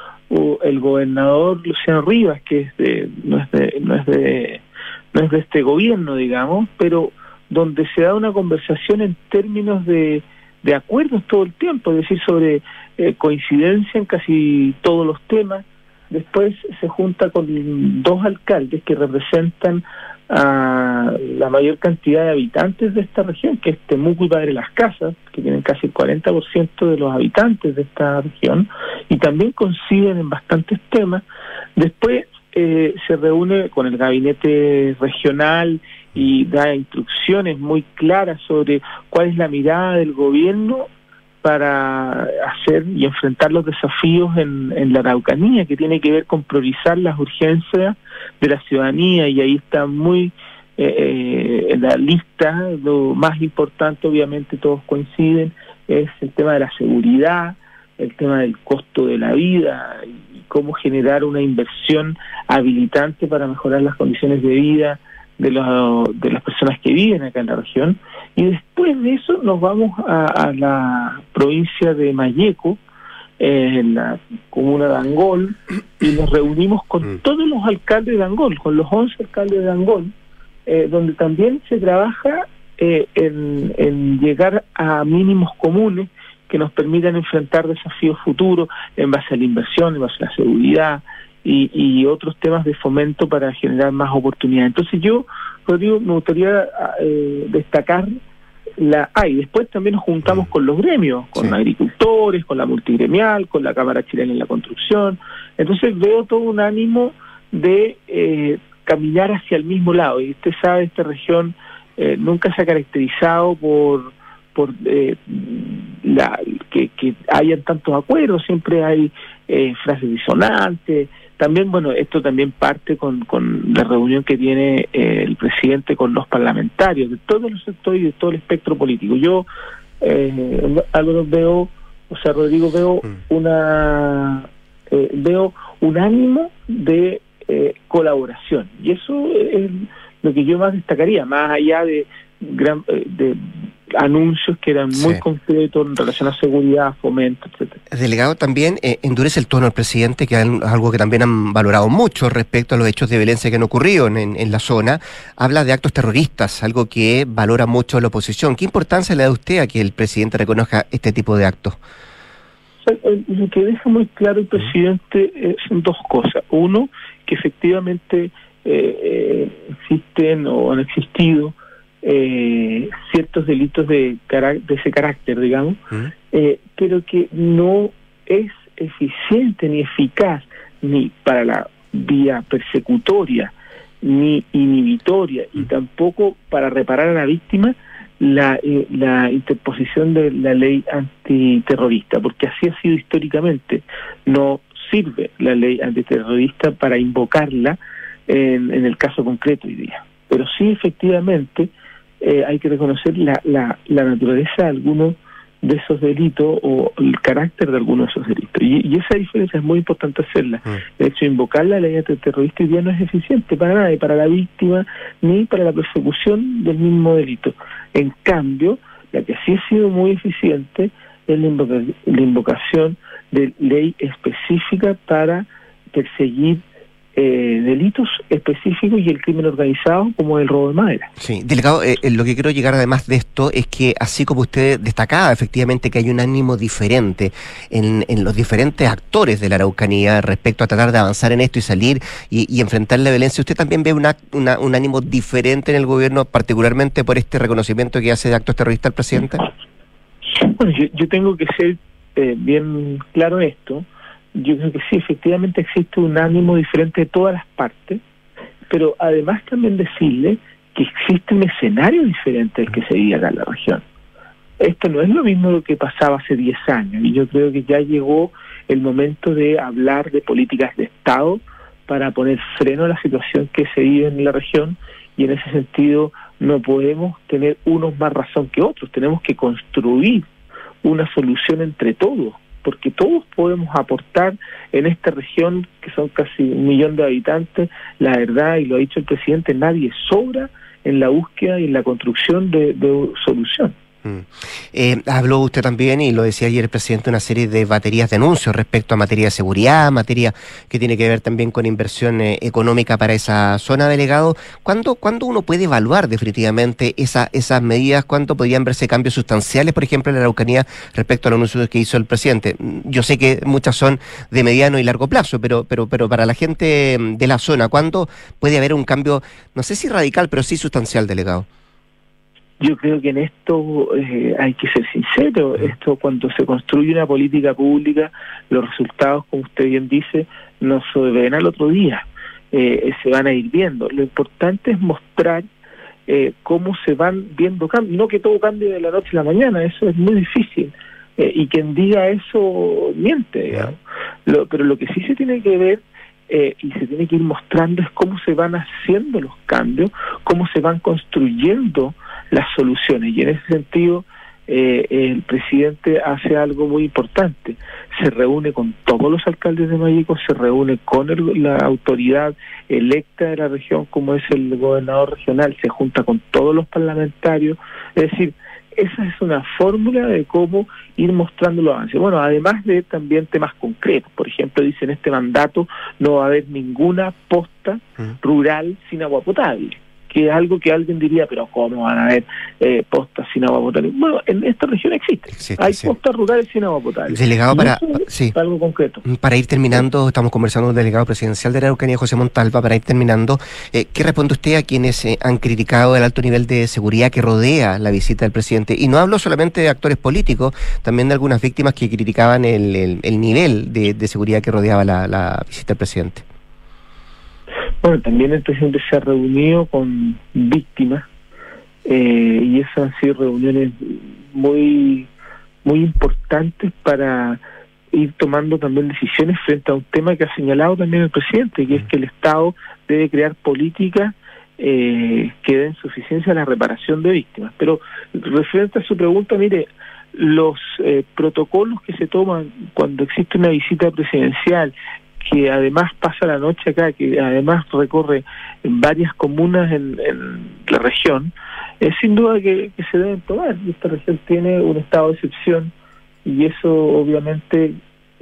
el gobernador Luciano Rivas, que es de, no es de, no es de, no es de este gobierno, digamos, pero donde se da una conversación en términos de, de acuerdos todo el tiempo, es decir, sobre eh, coincidencia en casi todos los temas. Después se junta con dos alcaldes que representan a la mayor cantidad de habitantes de esta región, que es Temuco y Padre Las Casas, que tienen casi el 40% de los habitantes de esta región, y también coinciden en bastantes temas. Después eh, se reúne con el gabinete regional y da instrucciones muy claras sobre cuál es la mirada del gobierno para hacer y enfrentar los desafíos en, en la Araucanía, que tiene que ver con priorizar las urgencias de la ciudadanía y ahí está muy eh, eh, en la lista, lo más importante obviamente todos coinciden, es el tema de la seguridad, el tema del costo de la vida y cómo generar una inversión habilitante para mejorar las condiciones de vida de, los, de las personas que viven acá en la región. Y después de eso nos vamos a, la provincia de Mayeco, en la comuna de Angol, y nos reunimos con mm. todos los alcaldes de Angol, con los 11 alcaldes de Angol, eh, donde también se trabaja eh, en, en llegar a mínimos comunes que nos permitan enfrentar desafíos futuros en base a la inversión, en base a la seguridad, y, otros temas de fomento para generar más oportunidades. Entonces yo, Rodrigo, me gustaría eh, destacar la ah, y después también nos juntamos con los gremios, con agricultores, con la multigremial, con la Cámara Chilena en la Construcción. Entonces veo todo un ánimo de eh, caminar hacia el mismo lado. Y usted sabe, esta región eh, nunca se ha caracterizado por por eh, la, que, que hayan tantos acuerdos, siempre hay eh, frases disonantes. También, bueno, esto también parte con, con la reunión que tiene eh, el presidente con los parlamentarios de todos los sectores y de todo el espectro político. Yo, eh, algo veo, o sea, Rodrigo, veo Mm. una, eh, veo un ánimo de eh, colaboración y eso es lo que yo más destacaría, más allá de gran, eh, de anuncios que eran muy concretos en relación a seguridad, fomento, etcétera. Delegado, también eh, endurece el tono al presidente, que es algo que también han valorado mucho respecto a los hechos de violencia que han ocurrido en, en- en la zona. Habla de actos terroristas, algo que valora mucho la oposición. ¿Qué importancia le da usted a que el presidente reconozca este tipo de actos? Eh, Lo que deja muy claro el presidente eh, son dos cosas. Uno, que efectivamente eh, existen o han existido eh, ciertos delitos de, de ese carácter, digamos, eh, pero que no es eficiente ni eficaz ni para la vía persecutoria ni inhibitoria y tampoco para reparar a la víctima la, eh, la interposición de la ley antiterrorista, porque así ha sido históricamente. No sirve la ley antiterrorista para invocarla en, en el caso concreto hoy día. Pero sí, efectivamente, eh, hay que reconocer la, la, la naturaleza de algunos de esos delitos o el carácter de algunos de esos delitos. Y, y esa diferencia es muy importante hacerla. De hecho, invocar la ley antiterrorista hoy día no es eficiente para nada, ni para la víctima, ni para la persecución del mismo delito. En cambio, la que sí ha sido muy eficiente es la, invoca- la invocación de ley específica para perseguir eh, delitos específicos y el crimen organizado como el robo de madera. Sí, delegado, eh, eh, lo que quiero llegar además de esto es que así como usted destacaba efectivamente que hay un ánimo diferente en, en los diferentes actores de la Araucanía respecto a tratar de avanzar en esto y salir y, y enfrentar la violencia, ¿usted también ve una, una- un ánimo diferente en el gobierno, particularmente por este reconocimiento que hace de actos terroristas el presidente? Bueno, yo, yo tengo que ser eh, bien claro en esto. Yo creo que sí, efectivamente existe un ánimo diferente de todas las partes, pero además también decirle que existe un escenario diferente del que se vive acá en la región. Esto no es lo mismo lo que pasaba hace 10 años y yo creo que ya llegó el momento de hablar de políticas de Estado para poner freno a la situación que se vive en la región y en ese sentido no podemos tener unos más razón que otros, tenemos que construir una solución entre todos, porque todos podemos aportar en esta región, que son casi un millón de habitantes, la verdad, y lo ha dicho el presidente, nadie sobra en la búsqueda y en la construcción de, solución. Eh, habló usted también, y lo decía ayer el presidente, una serie de baterías de anuncios respecto a materia de seguridad, materia que tiene que ver también con inversión eh, económica para esa zona, delegado. ¿Cuándo, ¿Cuándo uno puede evaluar definitivamente esa, esas medidas? ¿Cuándo podrían verse cambios sustanciales, por ejemplo, en la Araucanía respecto a los anuncios que hizo el presidente? Mm, Yo sé que muchas son de mediano y largo plazo, pero, pero, pero para la gente mm, de la zona, ¿cuándo puede haber un cambio, no sé si radical, pero sí sustancial, delegado? Yo creo que en esto eh, hay que ser sincero. Esto cuando se construye una política pública, los resultados, como usted bien dice, no se ven al otro día. Eh, se van a ir viendo. Lo importante es mostrar eh, cómo se van viendo cambios. No que todo cambie de la noche a la mañana, eso es muy difícil. Eh, y quien diga eso miente, digamos. Lo- pero lo que sí se tiene que ver eh, y se tiene que ir mostrando es cómo se van haciendo los cambios, cómo se van construyendo las soluciones. Y en ese sentido, eh, el presidente hace algo muy importante. Se reúne con todos los alcaldes de Mayeco, se reúne con el- la autoridad electa de la región, como es el gobernador regional, se junta con todos los parlamentarios. Es decir, esa es una fórmula de cómo ir mostrando los avances. Bueno, además de también temas concretos. Por ejemplo, dice en este mandato no va a haber ninguna posta rural sin agua potable que es algo que alguien diría, pero ¿cómo van a haber eh, postas sin agua potable? Bueno, en esta región existe. Hay sí. postas rurales sin agua potable. Delegado, para- sí. algo concreto. Para ir terminando, estamos conversando con el delegado presidencial de la Araucanía, José Montalva, para ir terminando, eh, ¿qué responde usted a quienes eh, han criticado el alto nivel de seguridad que rodea la visita del presidente? Y no hablo solamente de actores políticos, también de algunas víctimas que criticaban el, el- el nivel de, de seguridad que rodeaba la, la visita del presidente. Bueno, también el presidente se ha reunido con víctimas eh, y esas han sido reuniones muy, muy importantes para ir tomando también decisiones frente a un tema que ha señalado también el presidente, que es que el Estado debe crear políticas eh, que den suficiencia a la reparación de víctimas. Pero referente a su pregunta, mire, los eh, protocolos que se toman cuando existe una visita presidencial, que además pasa la noche acá, que además recorre en varias comunas en, la región, es sin duda que, se deben tomar. Esta región tiene un estado de excepción y eso obviamente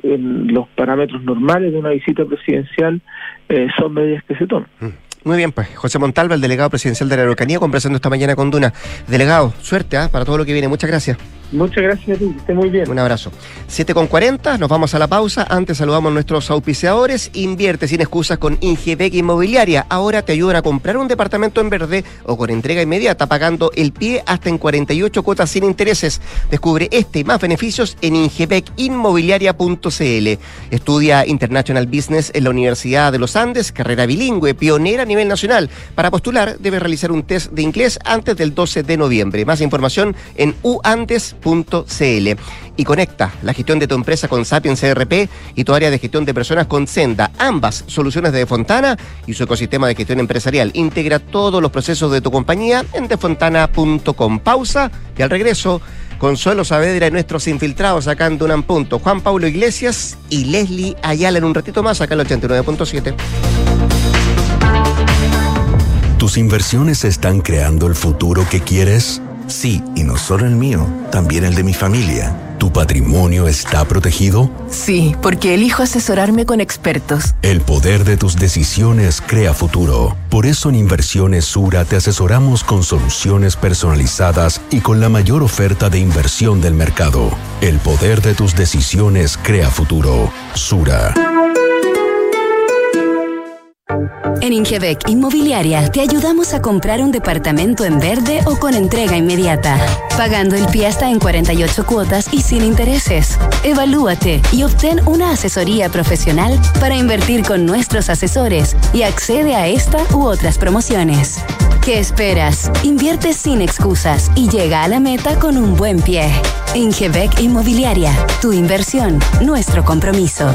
en los parámetros normales de una visita presidencial eh, son medidas que se toman. Mm. Muy bien, pues José Montalva, el delegado presidencial de la Araucanía, conversando esta mañana con Duna. Delegado, suerte ¿ah? para todo lo que viene. Muchas gracias. Muchas gracias a ti, esté muy bien. Un abrazo. 7 con 40, nos vamos a la pausa. Antes saludamos a nuestros auspiciadores. Invierte sin excusas con Ingebec Inmobiliaria. Ahora te ayudan a comprar un departamento en verde o con entrega inmediata, pagando el pie hasta en 48 cuotas sin intereses. Descubre este y más beneficios en ingebecinmobiliaria.cl. Estudia International Business en la Universidad de los Andes, carrera bilingüe, pionera a nivel nacional. Para postular, debes realizar un test de inglés antes del 12 de noviembre. Más información en y conecta la gestión de tu empresa con Sapiens CRP y tu área de gestión de personas con Senda, ambas soluciones de Defontana y su ecosistema de gestión empresarial. Integra todos los procesos de tu compañía en defontana.com. Pausa y al regreso Consuelo Saavedra y nuestros infiltrados acá en Dunan. Juan Pablo Iglesias y Leslie Ayala en un ratito más acá en el 89.7. ¿Tus inversiones están creando el futuro que quieres? Sí, y no solo el mío, también el de mi familia. ¿Tu patrimonio está protegido? Sí, porque elijo asesorarme con expertos. El poder de tus decisiones crea futuro. Por eso en Inversiones Sura te asesoramos con soluciones personalizadas y con la mayor oferta de inversión del mercado. El poder de tus decisiones crea futuro. Sura. En Ingebec Inmobiliaria te ayudamos a comprar un departamento en verde o con entrega inmediata, pagando el pie hasta en 48 cuotas y sin intereses. Evalúate y obtén una asesoría profesional para invertir con nuestros asesores y accede a esta u otras promociones. ¿Qué esperas? Invierte sin excusas y llega a la meta con un buen pie. Ingebec Inmobiliaria, tu inversión, nuestro compromiso.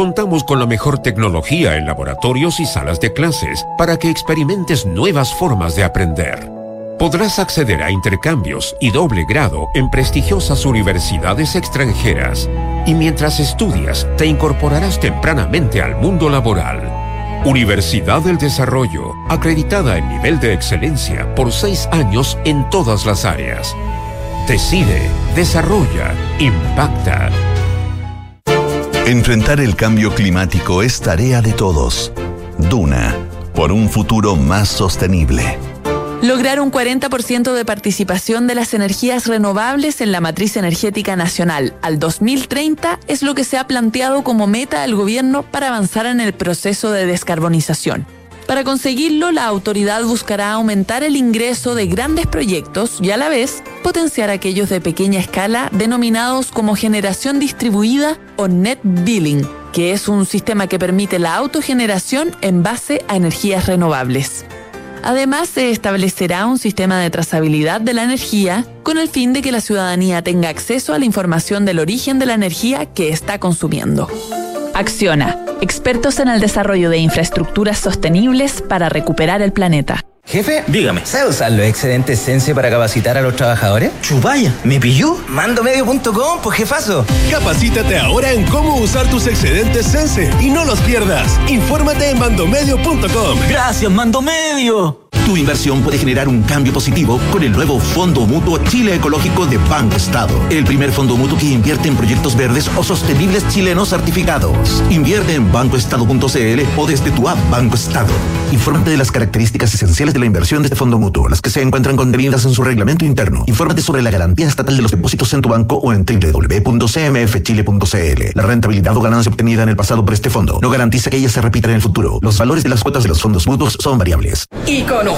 Contamos con la mejor tecnología en laboratorios y salas de clases para que experimentes nuevas formas de aprender. Podrás acceder a intercambios y doble grado en prestigiosas universidades extranjeras y mientras estudias te incorporarás tempranamente al mundo laboral. Universidad del Desarrollo, acreditada en nivel de excelencia por seis años en todas las áreas. Decide, desarrolla, impacta. Enfrentar el cambio climático es tarea de todos. Duna, por un futuro más sostenible. Lograr un 40% de participación de las energías renovables en la matriz energética nacional al 2030 es lo que se ha planteado como meta al gobierno para avanzar en el proceso de descarbonización. Para conseguirlo, la autoridad buscará aumentar el ingreso de grandes proyectos y a la vez potenciar aquellos de pequeña escala denominados como generación distribuida o net billing, que es un sistema que permite la autogeneración en base a energías renovables. Además, se establecerá un sistema de trazabilidad de la energía con el fin de que la ciudadanía tenga acceso a la información del origen de la energía que está consumiendo. Acciona, expertos en el desarrollo de infraestructuras sostenibles para recuperar el planeta. Jefe, dígame, ¿sabe usar los excedentes Sense para capacitar a los trabajadores? Chubaya, ¿me pilló? Mandomedio.com, pues jefazo. Capacítate ahora en cómo usar tus excedentes Sense y no los pierdas. Infórmate en mandomedio.com. Gracias, Mandomedio. Tu inversión puede generar un cambio positivo con el nuevo Fondo Mutuo Chile Ecológico de Banco Estado. El primer fondo mutuo que invierte en proyectos verdes o sostenibles chilenos certificados. Invierte en bancoestado.cl o desde tu app Banco Estado. Infórmate de las características esenciales de la inversión de este fondo mutuo, las que se encuentran contenidas en su reglamento interno. Infórmate sobre la garantía estatal de los depósitos en tu banco o en www.cmfchile.cl. La rentabilidad o ganancia obtenida en el pasado por este fondo no garantiza que ella se repita en el futuro. Los valores de las cuotas de los fondos mutuos son variables.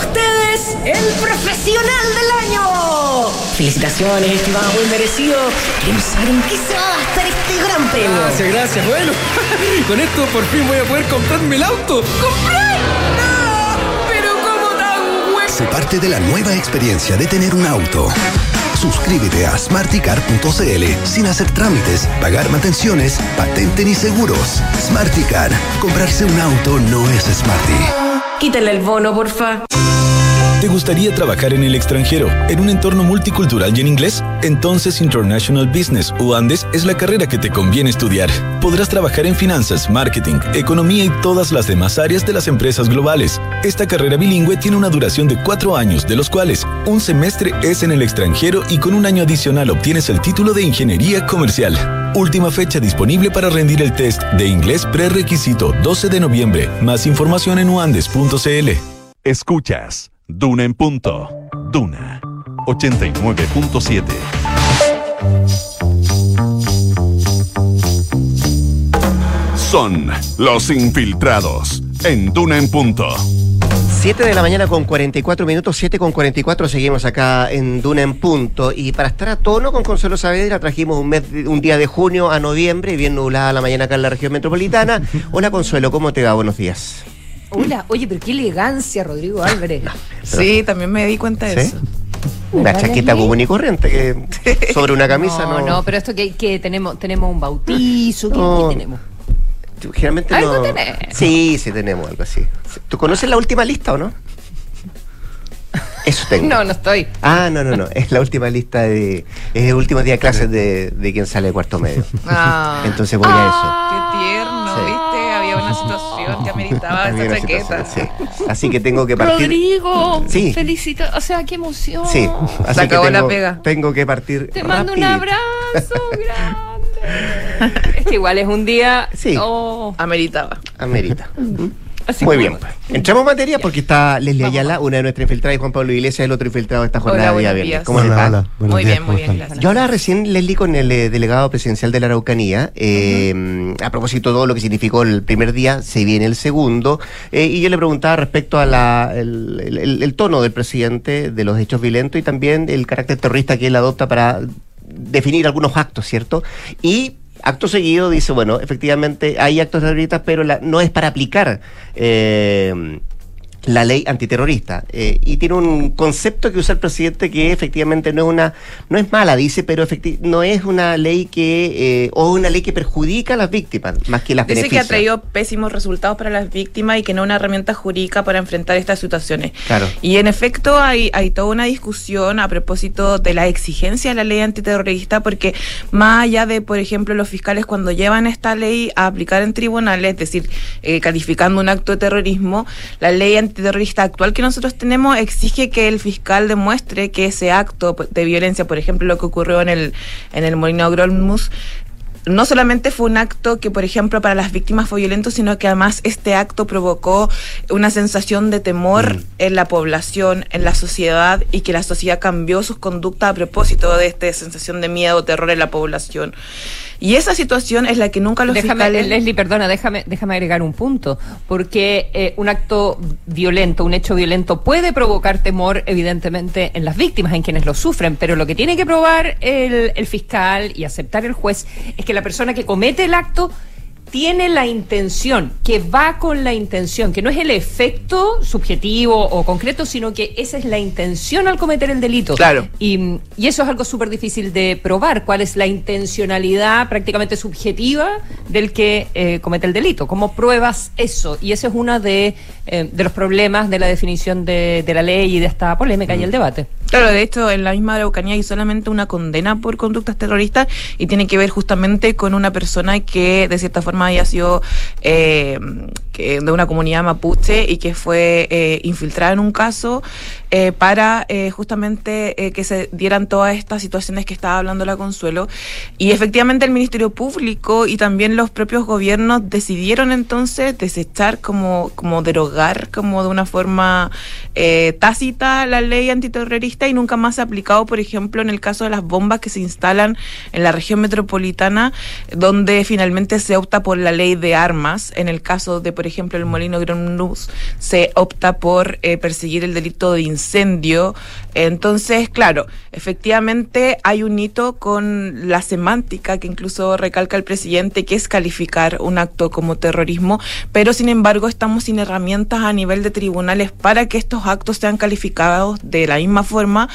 Ustedes, el profesional del año. Felicitaciones, estimado, muy merecido. Queremos saber en qué se va a gastar este gran premio. Gracias, gracias. Bueno, con esto por fin voy a poder comprarme el auto. ¡Comprar! ¡No! ¡Pero cómo tan bueno! Sé parte de la nueva experiencia de tener un auto. Suscríbete a smarticar.cl sin hacer trámites, pagar mantenciones, patente ni seguros. Smarticar. Comprarse un auto no es smarty. Quítale el bono, porfa. ¿Te gustaría trabajar en el extranjero, en un entorno multicultural y en inglés? Entonces International Business o Andes es la carrera que te conviene estudiar. Podrás trabajar en finanzas, marketing, economía y todas las demás áreas de las empresas globales. Esta carrera bilingüe tiene una duración de cuatro años, de los cuales un semestre es en el extranjero y con un año adicional obtienes el título de Ingeniería Comercial. Última fecha disponible para rendir el test de inglés prerequisito 12 de noviembre. Más información en uandes.cl. Escuchas Duna en punto. Duna 89.7. Son los infiltrados en Duna en punto. 7 de la mañana con 44 minutos, 7 con 44 seguimos acá en Duna en punto y para estar a tono con Consuelo Saavedra trajimos un, mes, un día de junio a noviembre, bien nublada la mañana acá en la región metropolitana. Hola Consuelo, ¿cómo te va? Buenos días. Hola, oye, pero qué elegancia, Rodrigo Álvarez. Sí, también me di cuenta de ¿Sí? eso. Una chaqueta común y corriente que sobre una camisa no. No, no, pero esto que, que tenemos, tenemos un bautizo, ¿qué, No. qué tenemos? Generalmente Algo no. tenés. Sí, sí tenemos algo así. ¿Tú conoces la última lista o no? Eso tengo. No, no estoy. Ah, no, no, no. Es la última lista de. Es el último día de clases de, de quien sale de cuarto medio. Ah. Entonces voy a Qué tierno, Sí. ¿viste? Había ameritaba Había esa chaqueta. Así que tengo que partir. Rodrigo, Sí. felicito, o sea, qué emoción. Sí, así Se acabó que la pega. tengo que partir. Te mando un abrazo grande. Es que igual es un día. Sí. Oh, Ameritaba. Amerita. Así Muy bien, pues. Entramos en materia porque está Leslie Ayala, una de nuestras infiltradas, y Juan Pablo Iglesias, el otro infiltrado de esta jornada Hola, de día viernes. ¿Cómo les va? Muy bien, muy bien, gracias. Yo hablaba recién, Leslie, con el eh, delegado presidencial de la Araucanía, eh, a propósito de todo lo que significó el primer día, se viene el segundo, eh, y yo le preguntaba respecto a la, el, el- el- el tono del presidente, de los hechos violentos y también el carácter terrorista que él adopta para definir algunos actos, ¿cierto? Y acto seguido dice, bueno, efectivamente hay actos terroristas, pero la- no es para aplicar. eh, la ley antiterrorista. Eh, y tiene un concepto que usa el presidente que efectivamente no es una no es mala dice pero no es una ley que eh, o una ley que perjudica a las víctimas más que las Dice que ha traído pésimos resultados para las víctimas y que no una herramienta jurídica para enfrentar estas situaciones. claro. Y en efecto hay, hay toda una discusión a propósito de la exigencia de la ley antiterrorista, porque más allá de, por ejemplo, los fiscales cuando llevan esta ley a aplicar en tribunales, es decir, eh, calificando un acto de terrorismo, la ley antiterrorista actual que nosotros tenemos exige que el fiscal demuestre que ese acto de violencia, por ejemplo, lo que ocurrió en el, en el Molino Grolmus, no solamente fue un acto que, por ejemplo, para las víctimas fue violento, sino que además este acto provocó una sensación de temor en la población, en la sociedad, y que la sociedad cambió sus conductas a propósito de esta sensación de miedo o terror en la población. Y esa situación es la que nunca los Déjame, fiscales... Leslie, perdona, déjame, déjame agregar un punto, porque eh, un acto violento, un hecho violento puede provocar temor, evidentemente, en las víctimas, en quienes lo sufren, pero lo que tiene que probar el, el fiscal y aceptar el juez es que la persona que comete el acto tiene la intención, que va con la intención, que no es el efecto subjetivo o concreto, sino que esa es la intención al cometer el delito. Claro. Y, y eso es algo súper difícil de probar, cuál es la intencionalidad prácticamente subjetiva del que eh, comete el delito. ¿Cómo pruebas eso? Y ese es uno de, eh, de los problemas de la definición de, de la ley y de esta polémica y el debate. Claro, de hecho, en la misma Araucanía hay solamente una condena por conductas terroristas y tiene que ver justamente con una persona que de cierta forma haya sido eh, que de una comunidad mapuche y que fue eh, infiltrada en un caso eh, para eh, justamente eh, que se dieran todas estas situaciones que estaba hablando la Consuelo. Y efectivamente el Ministerio Público y también los propios gobiernos decidieron entonces desechar como, como derogar como de una forma tácita la ley antiterrorista y nunca más se ha aplicado, por ejemplo, en el caso de las bombas que se instalan en la región metropolitana, donde finalmente se opta por la ley de armas. En el caso de, por ejemplo, el Molino Gran Luz, se opta por perseguir el delito de incendio. Entonces, claro, efectivamente hay un hito con la semántica que incluso recalca el presidente, que es calificar un acto como terrorismo, pero sin embargo estamos sin herramientas a nivel de tribunales para que estos actos sean calificados de la misma forma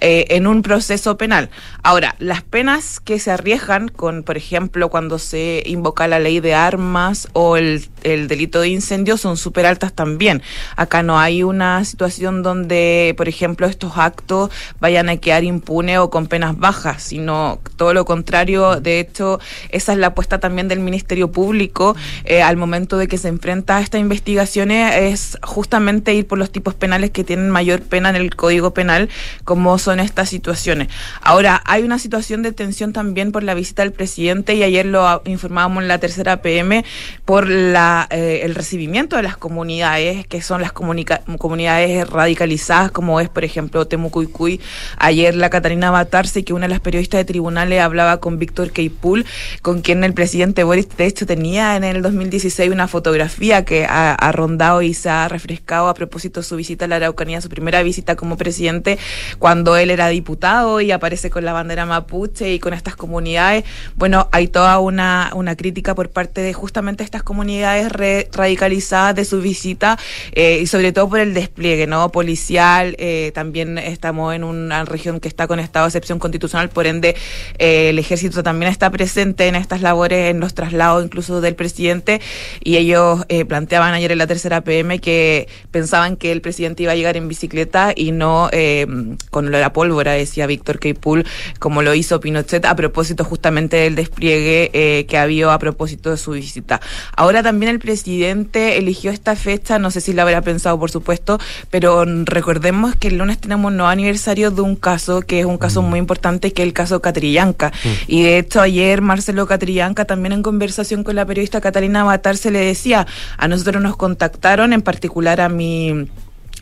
eh, en un proceso penal. Ahora, las penas que se arriesgan con, por ejemplo, cuando se invoca la ley de armas o el, el delito de incendio son súper altas también. Acá no hay una situación donde, por ejemplo, estos actos vayan a quedar impunes o con penas bajas, sino todo lo contrario. De hecho, esa es la apuesta también del Ministerio Público eh, al momento de que se enfrenta a estas investigaciones, es justamente ir por los tipos penales que tienen mayor pena en el Código Penal, como son estas situaciones. Ahora, hay una situación de tensión también por la visita del presidente y ayer lo informábamos en la tercera PM por la, eh, el recibimiento de las comunidades, que son las comunidades radicalizadas, como es, por ejemplo, Temucuicuy. Ayer la Catarina Batarse, que una de las periodistas de tribunales hablaba con Víctor Keipul, con quien el presidente Boris, de hecho, tenía en el 2016 una fotografía que ha, ha rondado y se ha refrescado a propósito de su visita a la Araucanía, su primera visita como presidente, cuando él era diputado y aparece con la bandera mapuche y con estas comunidades. Bueno, hay toda una, una crítica por parte de justamente estas comunidades re- radicalizadas de su visita eh, y sobre todo por el despliegue no policial. Eh, también estamos en una región que está con estado de excepción constitucional, por ende eh, el ejército también está presente en estas labores, en los traslados incluso del presidente y ellos eh, planteaban ayer en la tercera PM que pensaban que el presidente iba a llegar en bicicleta y no eh, con la pólvora, decía Víctor Keipul, como lo hizo Pinochet a propósito justamente del despliegue eh, que había a propósito de su visita. Ahora también el presidente eligió esta fecha, no sé si la habrá pensado por supuesto, pero mm, recordemos que el lunes tenemos un nuevo aniversario de un caso que es un caso muy importante, que es el caso Catrillanca. Y de hecho ayer Marcelo Catrillanca también en conversación con la periodista Catalina Batar se le decía, a nosotros nos contactaron, en particular a mi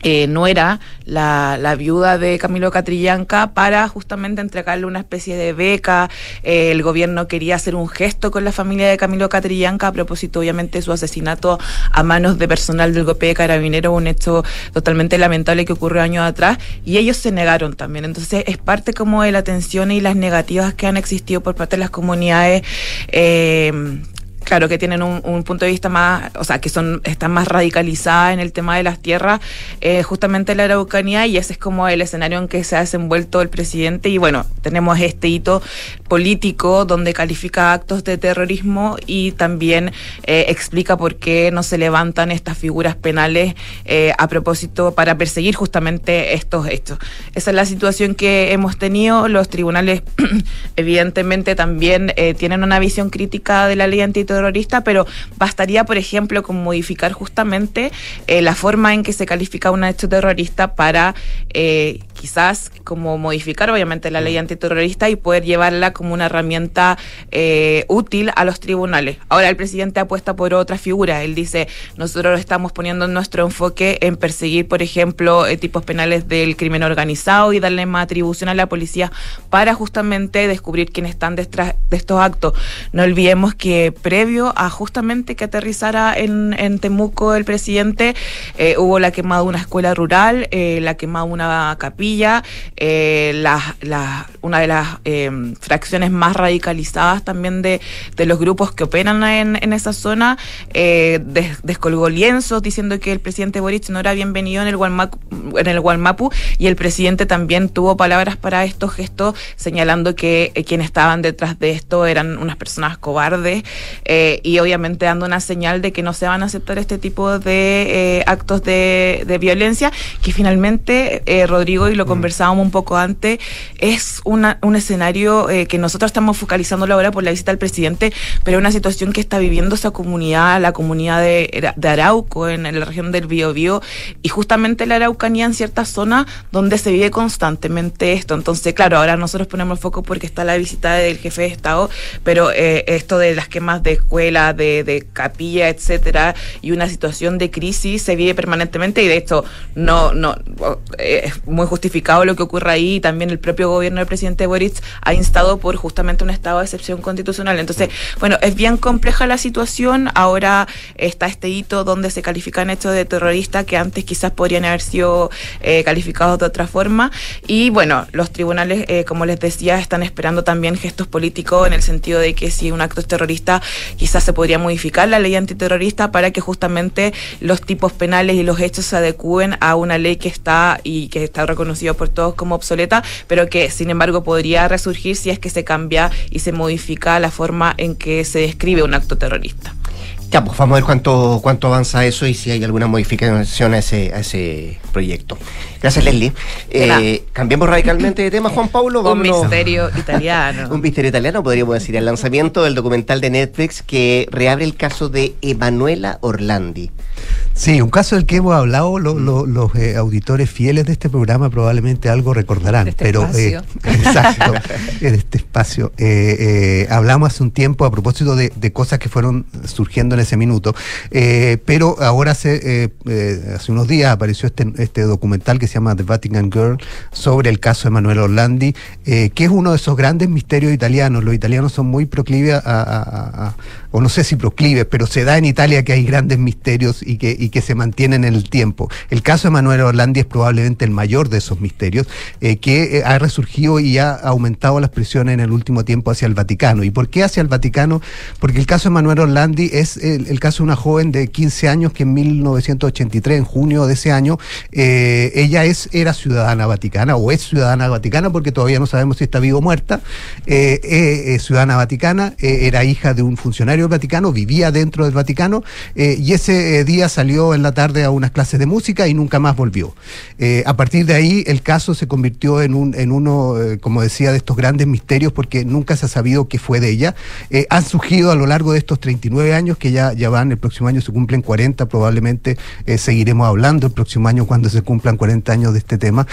eh, no era la, la viuda de Camilo Catrillanca para justamente entregarle una especie de beca. Eh, el gobierno quería hacer un gesto con la familia de Camilo Catrillanca a propósito, obviamente, de su asesinato a manos de personal del GOPE de Carabinero, un hecho totalmente lamentable que ocurrió años atrás, y ellos se negaron también. Entonces, es parte como de la tensión y las negativas que han existido por parte de las comunidades. Eh, Claro, que tienen un, un punto de vista más, o sea, que son están más radicalizadas en el tema de las tierras, eh, justamente la Araucanía, y ese es como el escenario en que se ha desenvuelto el presidente. Y bueno, tenemos este hito político donde califica actos de terrorismo y también eh, explica por qué no se levantan estas figuras penales eh, a propósito para perseguir justamente estos hechos. Esa es la situación que hemos tenido. Los tribunales, evidentemente, también tienen una visión crítica de la ley antiterrorista, pero bastaría, por ejemplo, con modificar justamente eh, la forma en que se califica un hecho terrorista para eh, quizás como modificar, obviamente, la ley antiterrorista y poder llevarla como una herramienta eh, útil a los tribunales. Ahora el presidente apuesta por otra figura. Él dice, nosotros estamos poniendo nuestro enfoque en perseguir, por ejemplo, eh, tipos penales del crimen organizado y darle más atribución a la policía para justamente descubrir quiénes están detrás de estos actos. No olvidemos que previo a justamente que aterrizara en, en Temuco el presidente, eh, hubo la quemada de una escuela rural, la quemada de una capilla, eh, la, la- una de las eh, fracciones más radicalizadas también de, de los grupos que operan en, en esa zona, eh, des- descolgó lienzos diciendo que el presidente Boric no era bienvenido en el, Gualmapu, en el y el presidente también tuvo palabras para estos gestos señalando que eh, quienes estaban detrás de esto eran unas personas cobardes eh, y obviamente dando una señal de que no se van a aceptar este tipo de eh, actos de, de, violencia, que finalmente, eh, Rodrigo, y lo conversábamos un poco antes, es una, un escenario que nosotros estamos focalizando ahora por la visita del presidente, pero una situación que está viviendo esa comunidad, la comunidad de, de Arauco, en, la región del Biobío, y justamente la Araucanía en ciertas zonas donde se vive constantemente esto. Entonces, claro, ahora nosotros ponemos foco porque está la visita del jefe de Estado, pero eh, esto de las quemas de escuela, de, de capilla, etcétera, y una situación de crisis se vive permanentemente y de esto no, no eh, es muy justificado lo que ocurre ahí. También el propio gobierno del presidente Boric ha instado por justamente un estado de excepción constitucional. Entonces, bueno, es bien compleja la situación. Ahora está este hito donde se califican hechos de terrorista que antes quizás podrían haber sido eh, calificados de otra forma. Y bueno, los tribunales, eh, como les decía, están esperando también gestos políticos en el sentido de que si un acto es terrorista, quizás se podría modificar la ley antiterrorista para que justamente los tipos penales y los hechos se adecúen a una ley que está y que está reconocida por todos como obsoleta, pero que sin embargo podría resurgir si es que se cambia y se modifica la forma en que se describe un acto terrorista. Ya, pues vamos a ver cuánto, cuánto avanza eso y si hay alguna modificación a ese, a ese proyecto. Gracias, Leslie. Eh, cambiemos radicalmente de tema, Juan Pablo. Un misterio italiano. Un misterio italiano, podríamos decir. El lanzamiento del documental de Netflix que reabre el caso de Emanuela Orlandi. Sí, un caso del que hemos hablado los eh, auditores fieles de este programa probablemente algo recordarán. este pero eh, exacto, en este espacio. hablamos hace un tiempo a propósito de, de, cosas que fueron surgiendo en ese minuto. pero ahora hace, hace unos días apareció este, este documental que se llama The Vatican Girl sobre el caso de Manuel Orlandi, que es uno de esos grandes misterios italianos. Los italianos son muy proclives a, o no sé si proclives, pero se da en Italia que hay grandes misterios y que, y que se mantienen en el tiempo. El caso de Manuel Orlandi es probablemente el mayor de esos misterios, eh, que eh, ha resurgido y ha aumentado las presiones en el último tiempo hacia el Vaticano. ¿Y por qué hacia el Vaticano? Porque el caso de Manuel Orlandi es el, caso de una joven de 15 años que en 1983, en junio de ese año, eh, ella es, era ciudadana vaticana o es ciudadana vaticana porque todavía no sabemos si está viva o muerta, ciudadana vaticana, era hija de un funcionario del Vaticano, vivía dentro del Vaticano y ese día salió en la tarde a unas clases de música y nunca más volvió. Eh, a partir de ahí el caso se convirtió en, un, en uno, eh, como decía, de estos grandes misterios porque nunca se ha sabido qué fue de ella. Eh, han surgido a lo largo de estos 39 años, que ya, ya van, el próximo año se cumplen 40, probablemente seguiremos hablando el próximo año cuando se cumplan 40 años de este tema.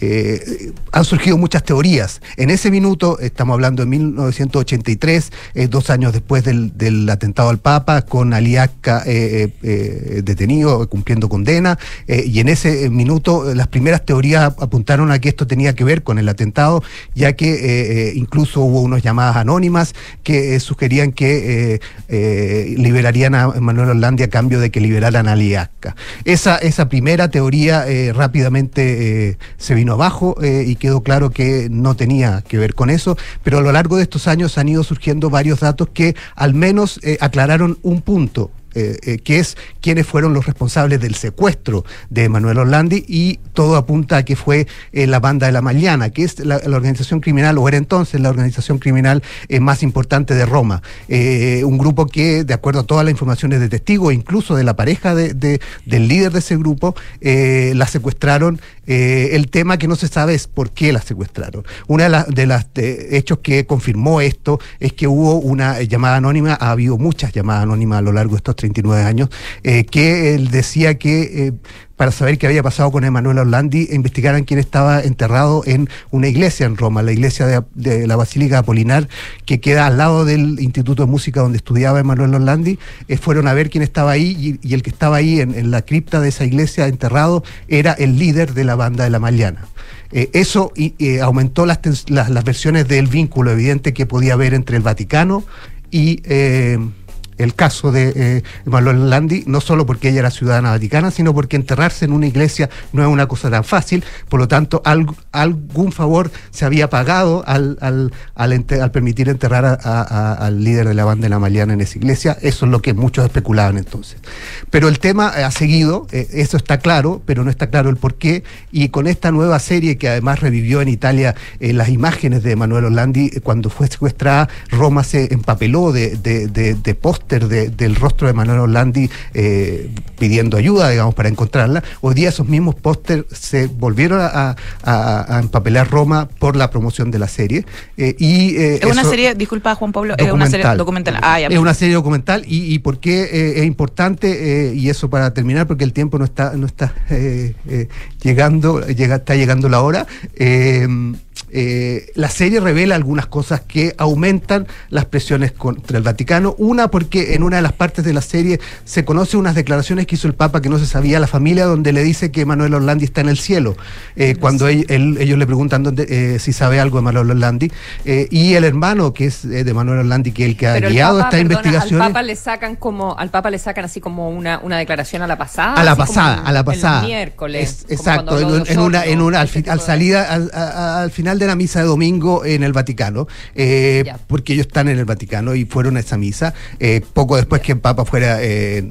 Eh, han surgido muchas teorías. En ese minuto, estamos hablando de 1983, eh, dos años después del, atentado al Papa, con Aliaca eh, detenido, cumpliendo condena, y en ese minuto las primeras teorías apuntaron a que esto tenía que ver con el atentado, ya que incluso hubo unas llamadas anónimas que sugerían que liberarían a Manuel Orlandi a cambio de que liberaran a Aliaca. Esa, esa primera teoría rápidamente se vino abajo eh, y quedó claro que no tenía que ver con eso, pero a lo largo de estos años han ido surgiendo varios datos que al menos eh, aclararon un punto eh, eh, que es quiénes fueron los responsables del secuestro de Manuel Orlandi y todo apunta a que fue eh, la banda de la Mañana, que es la, organización criminal, o era entonces la organización criminal más importante de Roma. un grupo que, de acuerdo a todas las informaciones de testigos, incluso de la pareja de, del líder de ese grupo, la secuestraron. el tema que no se sabe es por qué la secuestraron. Una de de hechos que confirmó esto es que hubo una llamada anónima, ha habido muchas llamadas anónimas a lo largo de estos 29 años, eh, que él decía que eh, para saber qué había pasado con Emanuel Orlandi, investigaran quién estaba enterrado en una iglesia en Roma, la iglesia de, la Basílica Apolinar, que queda al lado del Instituto de Música donde estudiaba Emanuel Orlandi. Eh, fueron a ver quién estaba ahí y, el que estaba ahí en, la cripta de esa iglesia enterrado era el líder de la banda de la Mañana. eso aumentó las, las, versiones del vínculo evidente que podía haber entre el Vaticano y el caso de eh, Landi, no solo porque ella era ciudadana vaticana, sino porque enterrarse en una iglesia no es una cosa tan fácil, por lo tanto, algún favor se había pagado al, al, al, permitir enterrar al líder de la banda de la Maliana en esa iglesia, eso es lo que muchos especulaban entonces. Pero el tema ha seguido, eh, eso está claro, pero no está claro el por qué, y con esta nueva serie que además revivió en Italia eh, las imágenes de Manuel Orlandi, cuando fue secuestrada, Roma se empapeló de, de, de, de del rostro de Manuel Orlandi eh, pidiendo ayuda, digamos, para encontrarla. Hoy día esos mismos póster se volvieron a, empapelar Roma por la promoción de la serie. Eh, y, eh, es una serie, disculpa Juan Pablo, es una serie documental. Ah, es una serie documental y, y por qué es importante, y eso para terminar, porque el tiempo no está, no está llegando, llega, está llegando la hora. Eh, la serie revela algunas cosas que aumentan las presiones contra el Vaticano. Una, porque en una de las partes de la serie se conoce unas declaraciones que hizo el Papa que no se sabía la familia, donde le dice que Manuel Orlandi está en el cielo. Eh, cuando ellos le preguntan dónde, eh, si sabe algo de Manuel Orlandi. y el hermano, que es de Manuel Orlandi, que es el que ha guiado esta investigación. Al Papa le sacan como, al Papa le sacan así como una, una declaración a la pasada. A la pasada, a la pasada. El miércoles. exacto, en, una, en una, al, al salida, al final de la misa de domingo en el Vaticano, eh, porque ellos están en el Vaticano y fueron a esa misa, eh, poco después que el Papa fuera eh,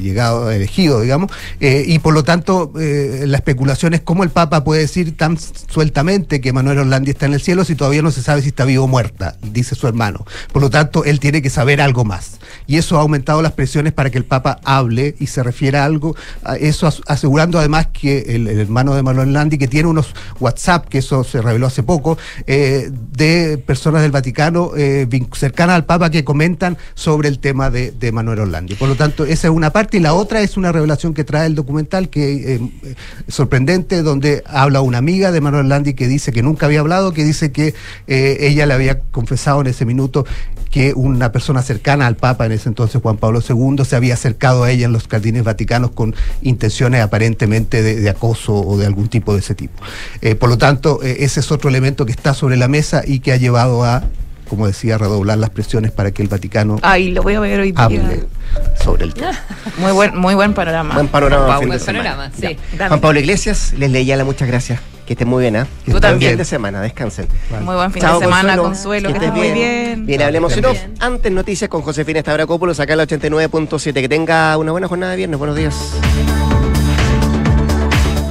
llegado, elegido, digamos, y por lo tanto la especulación es cómo el Papa puede decir tan sueltamente que Manuel Orlandi está en el cielo si todavía no se sabe si está vivo o muerta, dice su hermano. Por lo tanto, él tiene que saber algo más. Y eso ha aumentado las presiones para que el Papa hable y se refiera a algo, eso asegurando además que el, el hermano de Manuel Orlandi, que tiene unos WhatsApp, que eso se reveló hace poco, eh, de personas del Vaticano eh, cercanas al Papa que comentan sobre el tema de, Manuel Orlandi. Por lo tanto, esa es una parte y la otra es una revelación que trae el documental que eh, es sorprendente, donde habla una amiga de Manuel Orlandi que dice que nunca había hablado, que dice que ella le había confesado en ese minuto que una persona cercana al Papa en ese entonces, Juan Pablo II, se había acercado a ella en los jardines vaticanos con intenciones aparentemente de, acoso o de algún tipo de ese tipo. por lo tanto, ese es otro elemento que está sobre la mesa y que ha llevado a, como decía, redoblar las presiones para que el Vaticano Ay, lo voy a ver hoy hable sobre el tema. Muy buen, muy buen panorama. Buen panorama. buen panorama, sí. Juan Pablo Iglesias, les leía la muchas gracias. Que estén muy bien, ¿eh? Tú también. Fin de semana, descansen. Muy buen fin de semana, Consuelo. que, estés muy bien. Bien, hablemos en Antes noticias con Josefina Estabracópolos acá en la 89.7. Que tenga una buena jornada de viernes. Buenos días.